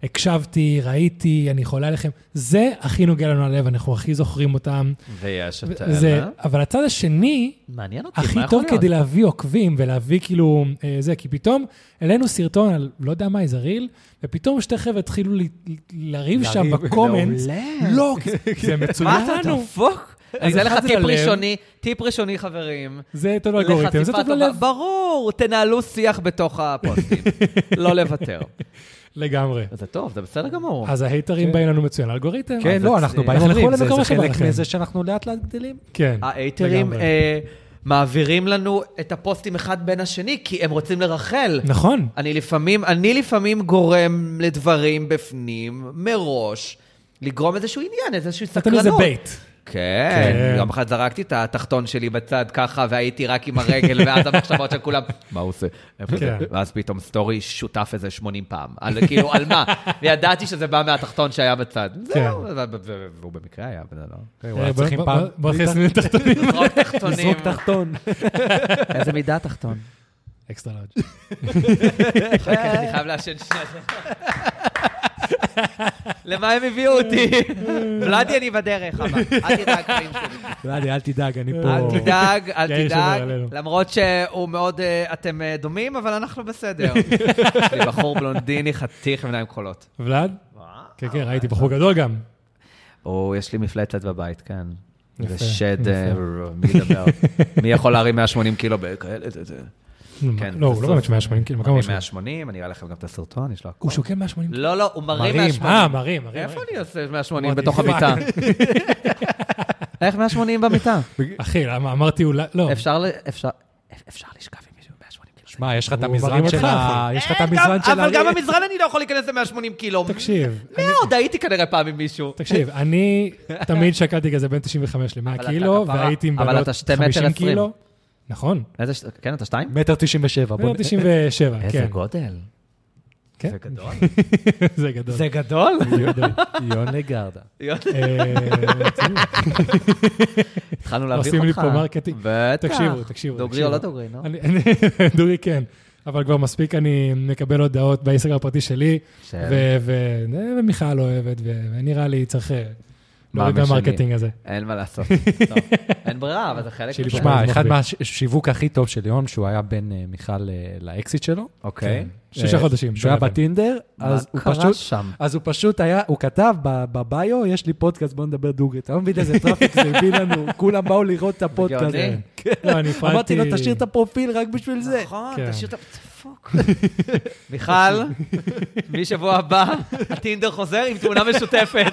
הקשבתי, ראיתי, אני חולה עליכם. זה הכי נוגע לנו ללב, אנחנו הכי זוכרים אותם. ויש את זה. אבל הצד השני, מעניין אותי, הכי מה טוב כדי להיות? להביא עוקבים ולהביא כאילו אה, זה, כי פתאום העלינו סרטון על לא יודע מה, איזה ריל, ופתאום שתי חבר'ה התחילו ל- לריב שם לריב, בקומנטס. מעולה. לא, זה מצוין מה אתה לנו. דפוק? אני אתן לך זה טיפ. ראשוני, טיפ ראשוני, חברים. זה טוב לאלגוריתם, זה טוב. ללב. ברור, תנהלו שיח בתוך הפוסטים. לא לוותר. לגמרי. זה טוב, זה בסדר גמור. אז ההייטרים כן. באים לנו מצוין, האלגוריתם. כן, אז לא, אנחנו באים יכולים זה זה חלק. מזה שאנחנו לאט לאט גדלים. כן. האייטרים לגמרי. אה, מעבירים לנו את הפוסטים אחד בין השני, כי הם רוצים לרחל. נכון. אני לפעמים, אני לפעמים גורם לדברים בפנים, מראש, לגרום איזשהו עניין, איזושהי סקרנות. איזה bait. כן, כן. יום אחד זרקתי את התחתון שלי בצד ככה, והייתי רק עם הרגל, ואז המחשבות של כולם, מה הוא עושה? איפה זה? כן. ואז פתאום סטורי שותף איזה 80 פעם. על, כאילו, על מה? וידעתי שזה בא מהתחתון שהיה בצד. זהו, ו- ו- ו- והוא במקרה היה, וזה לא. הוא היה אה, בוא- צריכים בוא- פעם... בוא- בוא נכנס לתחתונים. לזרוק תחתונים. לזרוק תחתון. איזה מידה תחתון? extra large. אני חייב לעשן שנייה. למה הם הביאו אותי? ולאדי, אני בדרך, אבל אל תדאג, חיים שלי. ולדי, אל תדאג, אני פה... אל תדאג, אל תדאג. למרות שהוא מאוד, אה, אתם אה, דומים, אבל אנחנו בסדר. יש לי בחור בלונדיני, חתיך עם עיניים כחולות. ולד? כן, כן, ראיתי בחור גדול גם. או, יש לי מפלצת בבית, כן. יפה, זה שד. אה, מי ידבר? מי יכול להרים 180 קילו בכאלה? זה- כן, לא, הוא. לא באמת 180 כאילו, מקום מרים משהו. 180, אני אראה לכם גם את הסרטון, יש לו הכול. הוא שוקל 180 לא, לא, הוא מרים מרים, 180. אה, מרים, מרים. איפה. אני עושה 180 אמרתי, בתוך. המיטה? איך 180 במיטה? אחי, למה אמרתי אולי, לא. אפשר ל- אפשר- אפשר לשכב עם מישהו 180 קילו. שמע, יש לך את הוא המזרן של ה... יש לך את אה, המזרן של אבל גם ה... במזרן אני לא יכול להיכנס ל-180 קילו. תקשיב, מאוד, הייתי כנראה פעם עם מישהו. תקשיב, אני תמיד שקלתי כזה בין 95 ל-100 אבל קילו, והייתי עם אבל בנות אתה שתי מטר 50 עשרים. קילו. נכון, איזה, ש- כן, אתה שתיים? מטר תשעים ושבע. בוא נ- 97, איזה כן. גודל. כן. זה גדול. זה גדול. זה גדול? זה גדול. יוני גרדה. אה, התחלנו להביך עושים לי אותך. פה marketing. בטח. תקשיבו, תקשיבו. דוגרי או. לא דוגרי, נו? דוגרי כן, אבל כבר מספיק אני מקבל הודעות באינסטגרם הפרטי שלי, ומיכל אוהבת, ונראה לי צריך אה, להוריד משנה? מה marketing הזה. אין מה לעשות. טוב, אין ברירה, אבל זה חלק. שמע, אחד. מהשיווק הכי טוב של יון, שהוא היה בין אה, מיכל אה, לאקסיט שלו, אוקיי. שישה חודשים. שהוא היה. בטינדר, מה אז הוא קרה פשוט... שם? אז הוא פשוט היה, הוא כתב ב- ב bio, יש לי פודקאסט, בוא נדבר דוגרי. אתה לא מבין איזה traffic זה הביא לנו, כולם באו לראות את הפודקאסט. גאוני. כן. לא. אמרתי לו, תשאיר את הפרופיל רק בשביל זה. נכון, כן. תשאיר את הפוק. מיכל, משבוע הבא, הטינדר חוזר עם תמונה משותפת.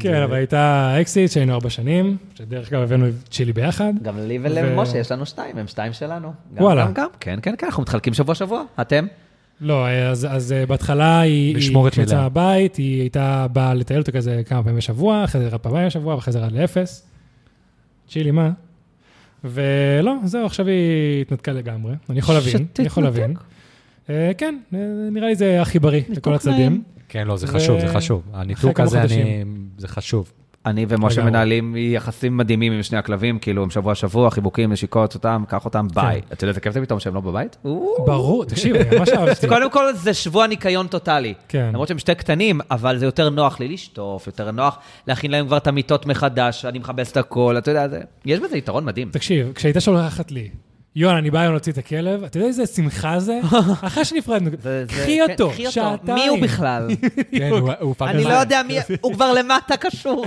כן, אבל הייתה אקסיט שהיינו ארבע שנים, שדרך אגב הבאנו את צ'ילי ביחד. גם לי ולמשה יש לנו שתיים, הם שתיים שלנו. וואלה. גם, גם. כן, כן, כן, אנחנו מתחלקים שבוע-שבוע. אתם? לא, אז, אז אה, בהתחלה היא, היא יצאה. מהבית, היא הייתה באה לטייל אותו כזה כמה פעמים בשבוע, אחרי זה רק פעמיים בשבוע, ואחרי זה ירד לאפס. צ'ילי, מה? ולא, זהו, עכשיו היא התנתקה לגמרי. אני יכול להבין, אני יכול. להבין. אה, כן, אה, נראה לי זה הכי בריא לכל הצדדים. כן, לא, זה ו- חשוב, זה חשוב. הניתוק הזה, אני... זה חשוב. אני ומשה. מנהלים יחסים מדהימים עם שני הכלבים, כאילו, הם שבוע-שבוע, חיבוקים, נשיקות אותם, קח אותם, ביי. אתה יודע איזה כיף זה פתאום שהם לא בבית? ברור, תקשיב, אני ממש אהבתי. קודם כל, זה שבוע ניקיון טוטאלי. כן. למרות שהם שתי קטנים, אבל זה יותר נוח לי לשטוף, יותר נוח להכין להם כבר את המיטות מחדש, אני מכבס את הכל, אתה יודע, זה- יש בזה יתרון מדהים. תקשיב, כשהייתה שולחת לי, יואן, אני בא היום להוציא את הכלב, אתה יודע איזה שמחה זה? אחרי שנפרדנו, קחי כן, אותו, קחי אותו. שעתיים. מי הוא בכלל? כן, הוא- הוא פעם- אני לא יודע מי, הוא כבר למטה קשור.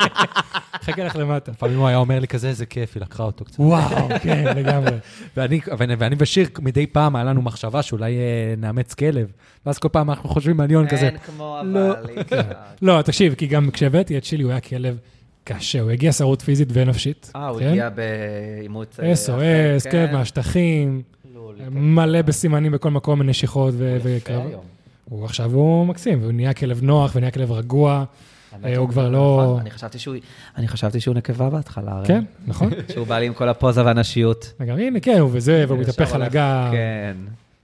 חכה לך למטה. לפעמים הוא היה אומר לי כזה, איזה כיף, היא לקחה אותו קצת. וואו, כן, לגמרי. ואני, ואני, ואני ושיר, מדי פעם היה לנו מחשבה שאולי אה, נאמץ כלב. ואז כל פעם אנחנו חושבים על יון כזה. אין כמו לא. אבל. לא, תקשיב, כי גם כשהבאתי את שילי, הוא היה כלב קשה, הוא הגיע שרות פיזית ונפשית. אה, הוא כן? הגיע באימוץ... אה, SOS, כלב כן. מהשטחים, לול, מלא בסימנים בכל מקום, מנשיכות וקרב. הוא עכשיו הוא מקסים, והוא נהיה כלב נוח ונהיה כלב רגוע. אה, הוא הוא- כבר לא- נכון, אני חשבתי שהוא- אני חשבתי שהוא נקבה בהתחלה. הרי. כן, נכון. שהוא בא לי עם כל הפוזה והנשיות. וגם הנה, כן, הוא וזה, והוא מתהפך על הגב. כן.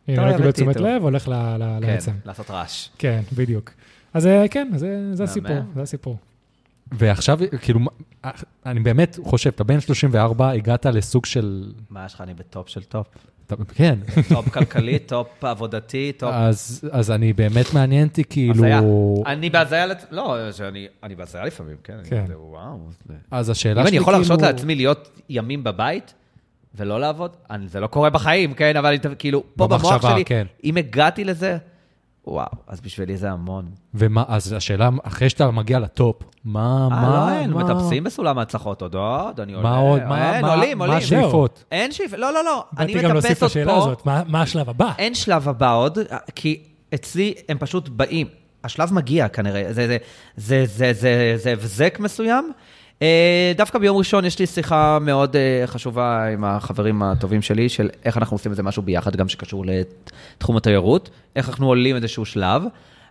הנה, טוב, לא קיבל תשומת. לב, הולך כן, לעצם. לעשות רעש. כן, בדיוק. אז אה, כן, זה- הסיפור. זה הסיפור. ועכשיו, כאילו, אני באמת חושב, אתה בן 34, הגעת לסוג של... מה יש לך? אני ב top של top. אתה- כן. top כלכלי, top עבודתי, top... אז, אז אני באמת מעניין אותי, כאילו... הזיה. אני בהזיה, לצ- לא, שאני אני בהזיה לפעמים, כן. כן. זה- וואו. זה- אז השאלה אם שלי, אני יכול להרשות כאילו- לעצמי להיות ימים בבית ולא לעבוד, אני- זה לא קורה בחיים, כן, אבל אני- כאילו, פה במוח שלי, כן. אם הגעתי לזה, וואו, אז בשבילי זה המון. ומה, אז השאלה, אחרי שאתה מגיע לטופ, מה, אה, מה, לא, אין, מה- מטפסים בסולם ההצלחות, עוד עוד, אני עולה. מה עוד, מה, אין, מה, עולים, מה עולים. השאיפות? אין שאיפ, לא, לא, לא, אני באתי גם להוסיף מטפס עוד לשאלה פה. הזאת, מה מה השלב הבא? אין שלב הבא עוד, כי אצלי הם פשוט באים. השלב מגיע כנראה, זה הבזק מסוים. אה, דווקא ביום ראשון יש לי שיחה מאוד אה, חשובה עם החברים הטובים שלי, של איך אנחנו עושים איזה משהו ביחד, גם שקשור לתחום התיירות, איך אנחנו עולים איזשהו שלב.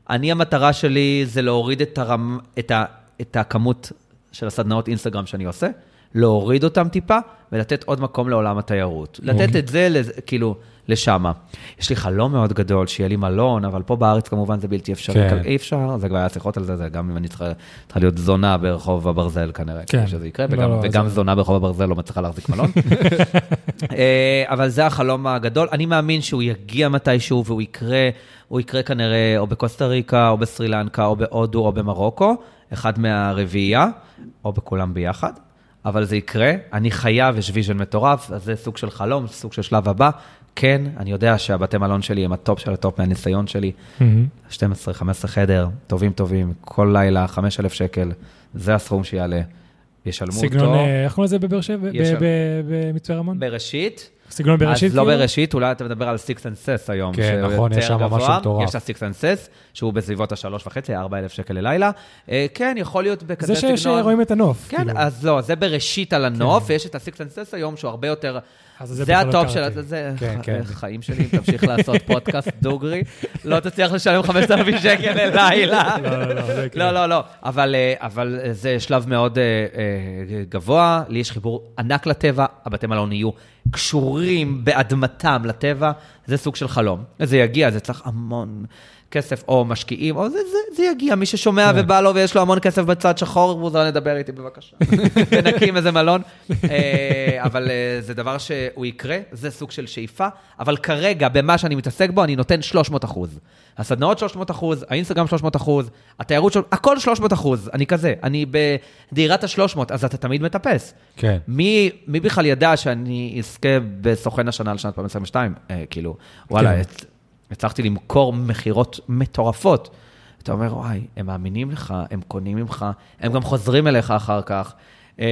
אני, המטרה שלי זה להוריד את, הרמ, את, ה, את הכמות של הסדנאות אינסטגרם שאני עושה, להוריד אותם טיפה ולתת עוד מקום לעולם התיירות. לתת את זה, לזה- כאילו, לשמה. יש לי חלום מאוד גדול שיהיה לי מלון, אבל פה בארץ כמובן זה בלתי אפשרי. כן. אי אפשר, זה כבר היה שיחות על זה, זה גם אם אני צריכה צריכה להיות זונה ברחוב הברזל כנראה, כן. שזה יקרה, לא, וגם, לא, וגם זה- זונה ברחוב הברזל לא מצליחה להחזיק מלון. אה, אבל זה החלום הגדול. אני מאמין שהוא יגיע מתישהו והוא יקרה, הוא יקרה כנראה או בקוסטה ריקה, או בסרי לנקה, או בהודו, או במרוקו, אחד מהרביעייה, או בכולם ביחד. אבל זה יקרה, אני חייב, יש vision מטורף, אז זה סוג של חלום, סוג של שלב הבא. כן, אני יודע שהבתי מלון שלי הם ה top של ה top מהניסיון שלי. מהמם. 12-15 חדר, טובים טובים, כל לילה, 5,000 שקל, זה הסכום שיעלה. ישלמו סגנון, אותו. אה, איך קוראים לזה בבאר שבע? במצפה רמון? בראשית, סגנון בראשית? אז לא כאילו? בראשית, אולי אתה מדבר על Six Senses היום. כן, נכון, יש שם. משהו מטורף. יש את ה Six Senses, שהוא בסביבות השלוש וחצי, ארבע אלף שקל ללילה. אה, כן, יכול להיות בכזה זה סגנון. ש- שרואים את הנוף. כן, כאילו. אז לא, זה בראשית על הנוף, ויש את ה Six Senses היום, שהוא הרבה יותר... זה בכלל לא ה top של... זה כן, כן. חיים שלי, אם תמשיך לעשות פודקאסט דוגרי, לא תצליח לשלם 5,000 שקל ללילה. לא, לא, לא, יקרה. לא, לא, אבל, אה, אבל אה, זה שלב מאוד אה, גבוה, לי יש חיבור ענק לטבע, הבתי מלון יהיו קשורים באדמתם לטבע, זה סוג של חלום. זה יגיע, זה צריך המון כסף, או משקיעים, או זה, זה, זה יגיע, מי ששומע כן. ובא לו ויש לו המון כסף בצד שחור, מוזמן לדבר איתי בבקשה. ונקים איזה מלון. אה, אבל אה, זה דבר שהוא יקרה, זה סוג של שאיפה, אבל כרגע, במה שאני מתעסק בו, אני נותן 300 אחוז. הסדנאות 300 אחוז, האינסטגרם 300 אחוז, התיירות, של- הכל 300 אחוז, אני כזה, אני בדירת ה-300, אז אתה תמיד מטפס. כן. מי, מי בכלל ידע שאני אזכה בסוכן השנה לשנת 2022? אה, כאילו, וואלה, כן. הצ- הצלחתי למכור מכירות מטורפות. אתה אומר, וואי, הם מאמינים לך, הם קונים ממך, הם גם חוזרים אליך אחר כך. אה,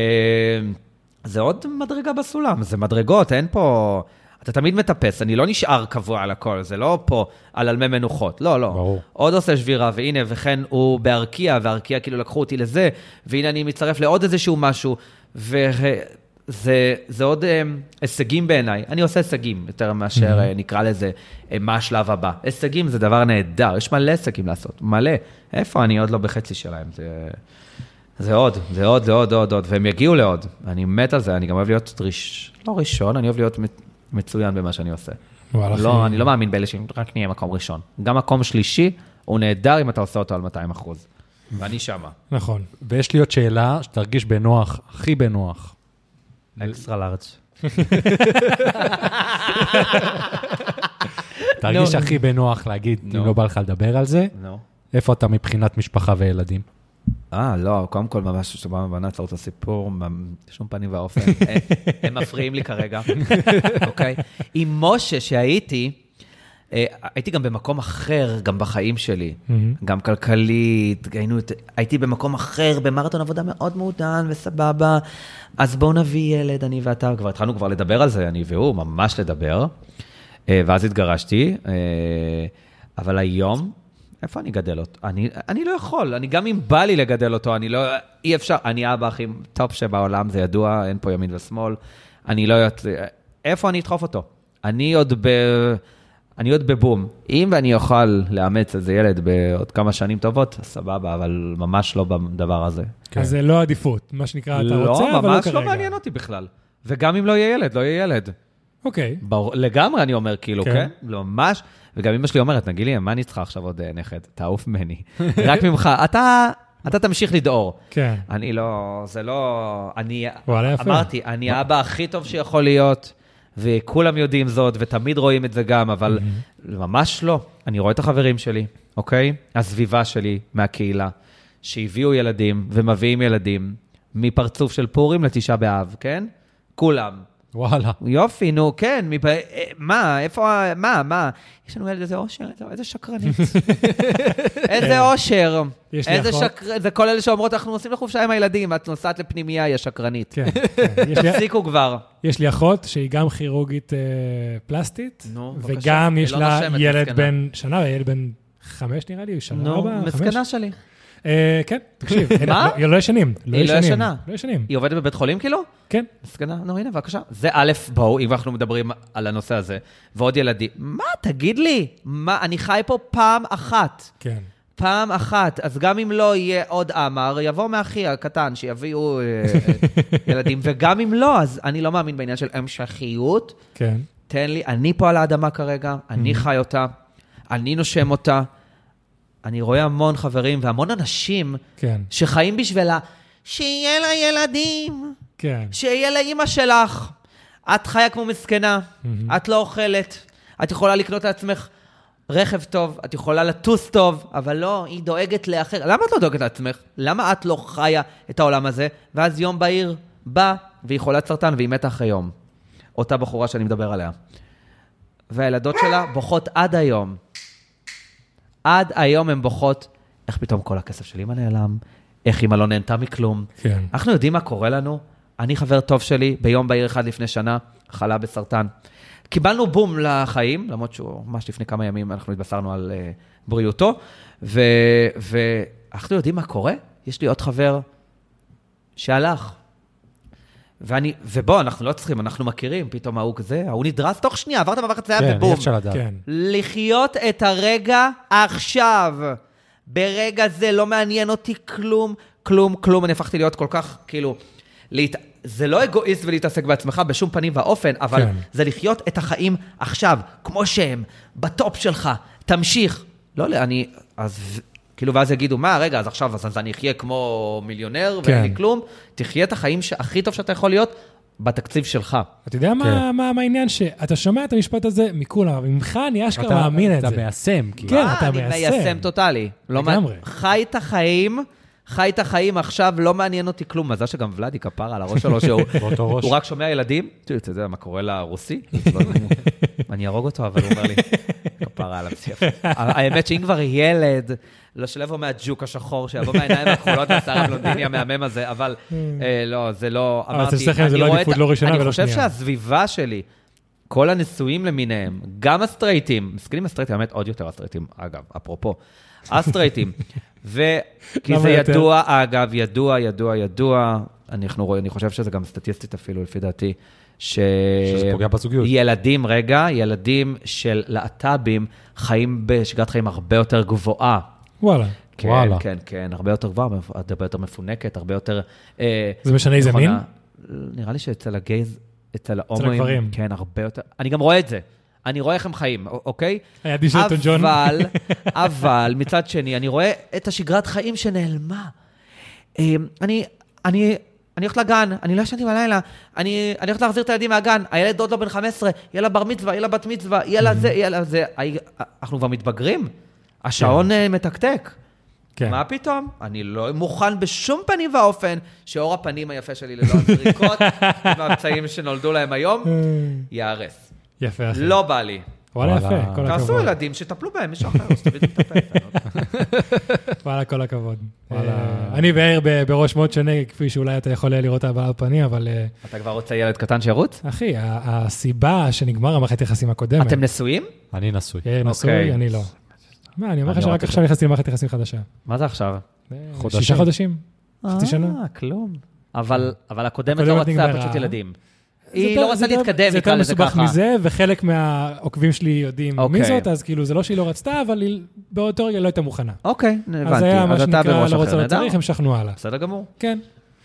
זה עוד מדרגה בסולם, זה מדרגות, אין פה... אתה תמיד מטפס, אני לא נשאר קבוע על הכל, זה לא פה על אלמי מנוחות, לא, לא. ברור. עוד עושה שבירה, והנה, וכן הוא בארקיע, וארקיע כאילו לקחו אותי לזה, והנה אני מצטרף לעוד איזשהו משהו, וזה זה עוד אה, הישגים בעיניי. אני עושה הישגים יותר מאשר אה, נקרא לזה אה, מה השלב הבא. הישגים זה דבר נהדר, יש מלא הישגים לעשות, מלא. איפה אני עוד לא בחצי שלהם? זה... זה עוד, זה עוד, זה עוד, עוד, עוד, והם יגיעו לעוד. אני מת על זה, אני גם אוהב להיות ראש... לא ראשון, אני אוהב להיות מצ- מצוין במה שאני עושה. וואלה, לא, אחי. אני לא מאמין באלה שרק נהיה מקום ראשון. גם מקום שלישי הוא נהדר אם אתה עושה אותו על 200 אחוז. ואני שמה. נכון. ויש לי עוד שאלה שתרגיש בנוח, הכי בנוח. אקסטרה לארג'. תרגיש נו. הכי בנוח להגיד, אם נו. לא בא לך לדבר על זה, נו. איפה אתה מבחינת משפחה וילדים? אה, לא, קודם כל ממש, שבא בוא נעצור את הסיפור, בשום פנים ואופן. הם- מפריעים לי כרגע, אוקיי? עם משה שהייתי, הייתי גם במקום אחר, גם בחיים שלי. מהמם. גם כלכלית, היינו, הייתי במקום אחר, במרתון עבודה מאוד מעודן וסבבה. אז בואו נביא ילד, אני ואתה, כבר התחלנו כבר לדבר על זה, אני והוא, ממש לדבר. אה, ואז התגרשתי, אה, אבל היום, איפה אני אגדל אותו? אני, אני לא יכול, אני גם אם בא לי לגדל אותו, אני לא, אי אפשר, אני האבא הכי top שבעולם, זה ידוע, אין פה ימין ושמאל. אני לא יודעת, איפה אני אדחוף אותו? אני עוד ב... אני עוד בבום. אם ואני אוכל לאמץ איזה ילד בעוד כמה שנים טובות, סבבה, אבל ממש לא בדבר הזה. אז זה לא עדיפות, מה שנקרא, אתה לא, רוצה, אבל לא ממש כרגע. לא מעניין אותי בכלל. וגם אם לא יהיה ילד, לא יהיה ילד. אוקיי. ברור, לגמרי אני אומר, כאילו, כן. כן? לא, ממש. וגם אמא שלי אומרת, נגילי, מה אני צריכה עכשיו עוד אה, נכד? תעוף ממני. רק ממך, אתה, אתה תמשיך לדהור. כן. אני לא, זה לא, אני, וואלה, יפה. אמרתי, אני האבא הכי טוב שיכול להיות, וכולם יודעים זאת, ותמיד רואים את זה גם, אבל ממש לא. אני רואה את החברים שלי, אוקיי? הסביבה שלי מהקהילה, שהביאו ילדים ומביאים ילדים מפרצוף של פורים לתשעה באב, כן? כולם. וואלה. יופי, נו, כן, מפ... אה, מה, איפה, ה- מה, מה? יש לנו ילד, איזה אושר, איזה- שקרנית. איזה אושר. כן. יש לי איזה אחות. שקר... זה כל אלה שאומרות, אנחנו נוסעים לחופשה עם הילדים, את נוסעת לפנימייה, היא השקרנית. כן, כן. תפסיקו כבר. יש לי אחות שהיא גם כירורגית אה, פלסטית, נו. וגם יש לה ילד. בן שנה, וילד בן חמש נראה לי, שנה נו, ארבע, חמש. מסכנה שלי. אה, כן, תקשיב. מה? לא- לא ישנים. היא לא ישנה. לא ישנים. היא עובדת בבית חולים כאילו? כן. מסכנה, נו, הנה, בבקשה. זה א', בואו, אם אנחנו מדברים על הנושא הזה, ועוד ילדים. מה, תגיד לי, מה, אני חי פה פעם אחת. כן. פעם אחת, אז גם אם לא יהיה עוד עמר, יבוא מאחי הקטן, שיביאו אה, ילדים, וגם אם לא, אז אני לא מאמין בעניין של המשכיות. כן. תן לי, אני פה על האדמה כרגע, אני חי אותה, אני נושם אותה. אני רואה המון חברים והמון אנשים כן. שחיים בשבילה, שיהיה לה ילדים, כן. שיהיה לאימא שלך. את חיה כמו מסכנה, את לא אוכלת, את יכולה לקנות לעצמך רכב טוב, את יכולה לטוס טוב, אבל לא, היא דואגת לאחר. למה את לא דואגת לעצמך? למה את לא חיה את העולם הזה? ואז יום בהיר בא, והיא חולת סרטן והיא מתה אחרי יום. אותה בחורה שאני מדבר עליה. והילדות שלה בוכות עד היום. עד היום הן בוכות, איך פתאום כל הכסף של אמא נעלם? איך אמא לא נהנתה מכלום? כן. אנחנו יודעים מה קורה לנו? אני חבר טוב שלי, ביום בהיר אחד לפני שנה, חלה בסרטן. קיבלנו בום לחיים, למרות שהוא ממש לפני כמה ימים אנחנו התבשרנו על uh, בריאותו, ו- ואנחנו יודעים מה קורה? יש לי עוד חבר שהלך. ואני, ובוא, אנחנו לא צריכים, אנחנו מכירים, פתאום ההוא כזה, ההוא נדרס תוך שנייה, עברת מעבר חצייה כן, ובום. אי אפשר לדעת. כן. לחיות את הרגע עכשיו. ברגע זה לא מעניין אותי כלום, כלום, כלום. אני הפכתי להיות כל כך, כאילו, להת... זה לא אגואיסט ולהתעסק בעצמך בשום פנים ואופן, אבל כן. כן. זה לחיות את החיים עכשיו, כמו שהם, בטופ שלך, תמשיך. לא, לא, אני... אז... כאילו, ואז יגידו, מה, רגע, אז עכשיו, אז, אז אני אחיה כמו מיליונר כן. ואין לי כלום? תחיה את החיים הכי טוב שאתה יכול להיות בתקציב שלך. אתה יודע מה- כן. מה מה העניין? שאתה שומע את המשפט הזה מכולם, אבל ממך אני אשכרה אתה- מאמין את זה. אתה מיישם, כאילו. כן, מה, אתה אני מיישם. מיישם טוטאלי. לא מה- לגמרי. חי את החיים, חי את החיים עכשיו, לא מעניין אותי כלום. מזל שגם ולאדי כפרה על הראש שלו, שהוא באותו ראש. הוא רק שומע ילדים. אתה יודע מה קורה לרוסי? אני אהרוג אותו, אבל הוא אומר לי, כפרה עליו. האמת שאם כבר ילד, לא שלא יבוא מהג'וק השחור, שיבוא מהעיניים הכחולות והשיער הבלונדיני המהמם הזה, אבל אה, לא, זה לא, אבל אמרתי, אני לא לא ראשונה ולא אני חושב. שהסביבה שלי, כל הנשואים למיניהם, גם הסטרייטים, מסכנים הסטרייטים, באמת עוד יותר הסטרייטים, אגב, אפרופו, הסטרייטים, וכי זה יותר? ידוע, אגב, ידוע, ידוע, ידוע, אנחנו רואים, אני חושב שזה גם סטטיסטית אפילו, לפי דעתי, ש... שזה פוגע בזוגיות. ילדים, רגע, ילדים של להט"בים חיים בשגרת חיים הרבה יותר גבוהה. וואלה. כן, וואלה. כן, כן, הרבה יותר גבוהה, הרבה יותר מפונקת, הרבה יותר... אה, זה משנה איזה. מין? נראה לי שאצל הגייז, אצל ההומואים, הגברים. כן, הרבה יותר. אני גם רואה את זה. אני רואה איך הם חיים, אוקיי? היה די שלטון ג'ון. אבל, אבל, מצד שני, אני רואה את השגרת חיים שנעלמה. אה, אני, אני, אני הולכת לגן, אני לא ישנתי בלילה, אני, אני הולכת להחזיר את הילדים מהגן, הילד עוד לא בן 15, יהיה לה בר מצווה, יהיה לה בת מצווה, יהיה לה זה, יהיה לה זה. הי- אנחנו כבר מתבגרים, השעון אה, מתקתק. כן. מה פתאום? אני לא מוכן בשום פנים ואופן שאור הפנים היפה שלי ללא הזריקות והפצעים שנולדו להם היום ייהרס. יפה, אחי. לא בא לי. וואלה, וואלה. יפה, כל תעשו הכבוד. ילדים, שטפלו בהם, מישהו אחר, שתביא את המטפלת. וואלה, כל הכבוד. וואלה. אה, אני וער ב- בראש מאוד שונה, כפי שאולי אתה יכול לראות הבעה על פנים, אבל אה, אתה כבר רוצה ילד קטן שירוץ? אחי, הסיבה שנגמר המערכת יחסים הקודמת, אתם נשואים? אני נשוי. יאיר נשוי, אוקיי. אני לא. מה, אני אומר לך שרק רק עכשיו נכנסתי למערכת יחסים חדשה. מה זה עכשיו? אה, חודשים. שישה חודשים, חצי שנה. אה, כלום. אבל אבל הקודמת לא רצתה. פשוט ילדים. זה היא לא רצתה זה יותר- להתקדם, זה נקרא יותר לזה מסובך ככה. מזה, וחלק מהעוקבים שלי יודעים מי אוקיי. זאת, אז כאילו זה לא שהיא לא רצתה, אבל היא באותו רגע לא הייתה מוכנה. אוקיי, אז הבנתי. היה מה אז שנקרא לא רוצה לא. צריך, המשכנו הלאה. בסדר גמור. כן.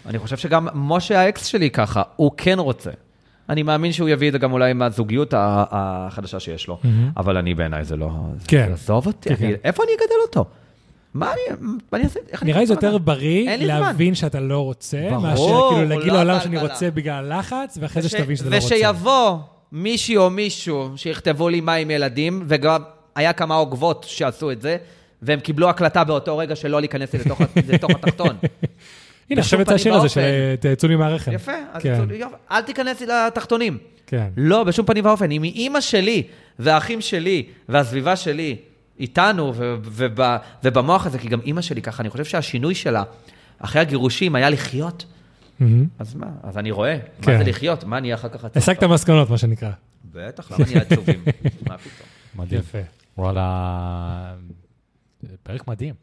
אני חושב שגם משה האקס שלי ככה, הוא כן רוצה. אני מאמין שהוא יביא את זה גם אולי עם הזוגיות ה- החדשה שיש לו. אבל אני בעיניי זה לא... כן. עזוב אותי, כן, אני- כן. איפה אני אגדל אותו? מה אני מה אני אעשה? איך נראה לי זה? יותר בריא. להבין שאתה לא רוצה, מאשר כאילו להגיד לא לעולם בהתחלה. שאני רוצה בגלל הלחץ, ואחרי זה שתבין שאתה לא רוצה. ושיבוא מישהי או מישהו שיכתבו לי מה עם ילדים, וגם היה כמה עוקבות שעשו את זה, והם קיבלו הקלטה באותו רגע שלא להיכנס לתוך התחתון. הנה, עכשיו יצא השיר הזה של ואופן. תצאו לי מהרחם. יפה, אז כן, יצאו לי, יופי, אל תיכנס לתחתונים. כן. לא, בשום פנים ואופן. אם אימא שלי והאחים שלי והסביבה שלי איתנו ובמוח הזה, כי גם אימא שלי ככה, אני חושב שהשינוי שלה אחרי הגירושים היה לחיות. מהמם. אז מה? אז אני רואה, כן. מה זה לחיות? מה נהיה אחר כך עצוב? הסקת מסקנות, מה שנקרא. בטח, למה נהיה עצובים? מה פתאום? מדהים. יפה. וואלה, פרק מדהים.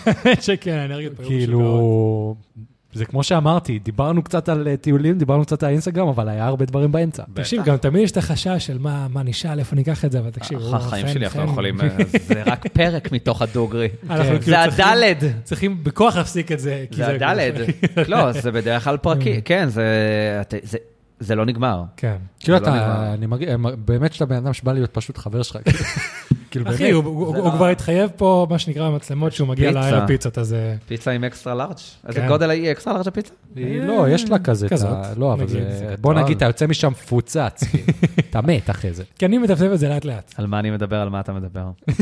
שכן, האנרגיות היו משוגעות. כאילו, זה כמו שאמרתי, דיברנו קצת על אה, טיולים, דיברנו קצת על אינסטגרם, אבל היה הרבה דברים באמצע. תקשיב, גם תמיד יש את החשש של מה מה נשאל, איפה ניקח את זה, אבל תקשיב, הוא החיים שלי אנחנו חן. יכולים, אה, זה רק פרק מתוך הדוגרי. כן. כאילו זה הדלת. צריכים בכוח להפסיק את זה. זה הדלת. לא, זה בדרך כלל פרקי, כן, זה- אתה- זה- לא נגמר. כן. כאילו לא נגמר. אתה, אני באמת שאתה בן אדם שבא להיות פשוט חבר שלך. כאילו אחי, באמת, הוא- הוא לא- כבר התחייב פה, מה שנקרא, במצלמות, שהוא מגיע פיצה. לערב פיצות, אז... אה, פיצה עם אקסטרה לארג'? איזה כן. גודל היא אקסטרה לארג' הפיצה? היא לא, יש לה כזה, כזאת, לא, אבל נגיד. זה, בוא נגיד, אתה יוצא משם מפוצץ, כאילו. אתה מת אחרי זה. כי אני מטפטף את זה לאט לאט. על מה אני מדבר, על מה אתה מדבר?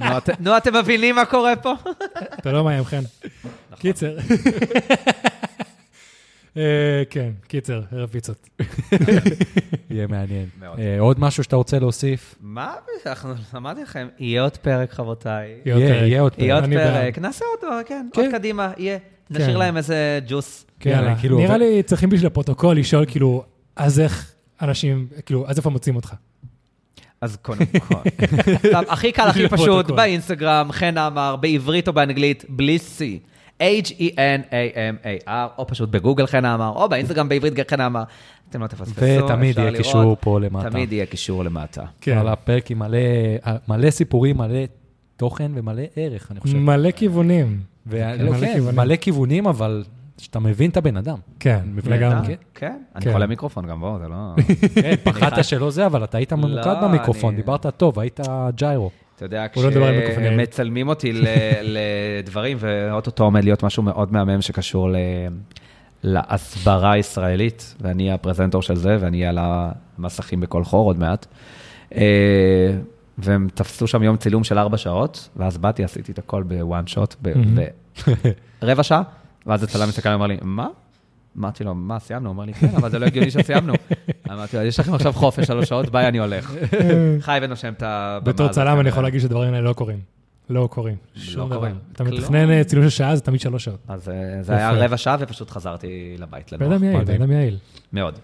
נו, את- נו, אתם מבינים מה קורה פה? אתה לא מאיים, חן. נכון. קיצר. אה, כן, קיצר, ערב פיצות. יהיה מעניין. אה, עוד משהו שאתה רוצה להוסיף? מה, אנחנו, אמרתי לכם, יהיה עוד פרק, חבותיי. יהיה עוד פרק. יהיה עוד פרק, נעשה אותו, כן, כן. עוד קדימה, יהיה. נשאיר כן. להם איזה ג'וס. כן, כאילו, נראה לי צריכים בשביל הפרוטוקול לשאול, כאילו, אז איך אנשים, כאילו, אז איפה מוצאים אותך? אז קודם כל. הכי קל, הכי פשוט. באינסטגרם, חן עמר, בעברית או באנגלית, בלי C. H-E-N-A-M-A-R, או פשוט בגוגל חן עמר, או באינסטגרם בעברית חן עמר. אתם לא תפספסו, ותמיד יהיה. קישור פה למטה. תמיד יהיה קישור למטה. כן, וואלה, פרק עם מלא, מלא סיפורים, מלא תוכן ומלא ערך, אני חושב. מלא כיוונים. ולא, מלא כן, כיוונים. מלא כיוונים, אבל שאתה מבין את הבן אדם. כן, מבין, לגמרי. כן. כן, אני כן. חולה מיקרופון גם, בואו, זה לא... כן, פחדת שלא זה, אבל אתה היית ממוקד לא, במיקרופון, דיברת טוב, היית ג'יירו. אתה יודע, לא. כשמצלמים אותי לדברים, ואו-טו-טו עומד להיות משהו מאוד מהמם שקשור ל... להסברה הישראלית, ואני אהיה הפרזנטור של זה, ואני אהיה על המסכים בכל חור עוד מעט. אה, והם תפסו שם יום צילום של ארבע שעות, ואז באתי, עשיתי את הכל ב one shot, ברבע שעה, ואז הצלם מסתכל ואמר לי, מה? אמרתי לו, מה, סיימנו? הוא אומר לי, כן, אבל זה לא הגיוני שסיימנו. אמרתי לו, יש לכם עכשיו חופש שלוש שעות, ביי, אני הולך. חי ונושם את הבמה בתור. צלם אני יכול להגיד שדברים האלה לא קורים. לא קורים. שום דבר. אתה. מתכנן אה, צילום של שעה, זה תמיד שלוש שעות. אז אה, זה היה. רבע שעה, ופשוט חזרתי לבית בן. אדם יעיל. בן אדם יעיל. מאוד.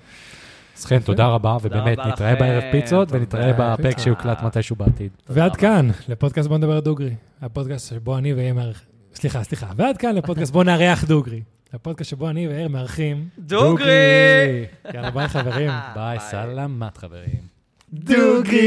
אז חן, תודה רבה, ובאמת, נתראה בערב פיצות. ונתראה בפרק. שיוקלט מתישהו בעתיד. ועד כאן, לפודקאסט בוא נדבר דוגרי. הפודקאסט שבו אני ויאיר מארח... סליחה, סליחה. ועד כאן לפודקאסט בוא נארח דוגרי. לפודקאסט שבו אני ואיר מארחים... דוגרי! יאללה, ביי חברים. ביי, סלמת חברים. דוגרי!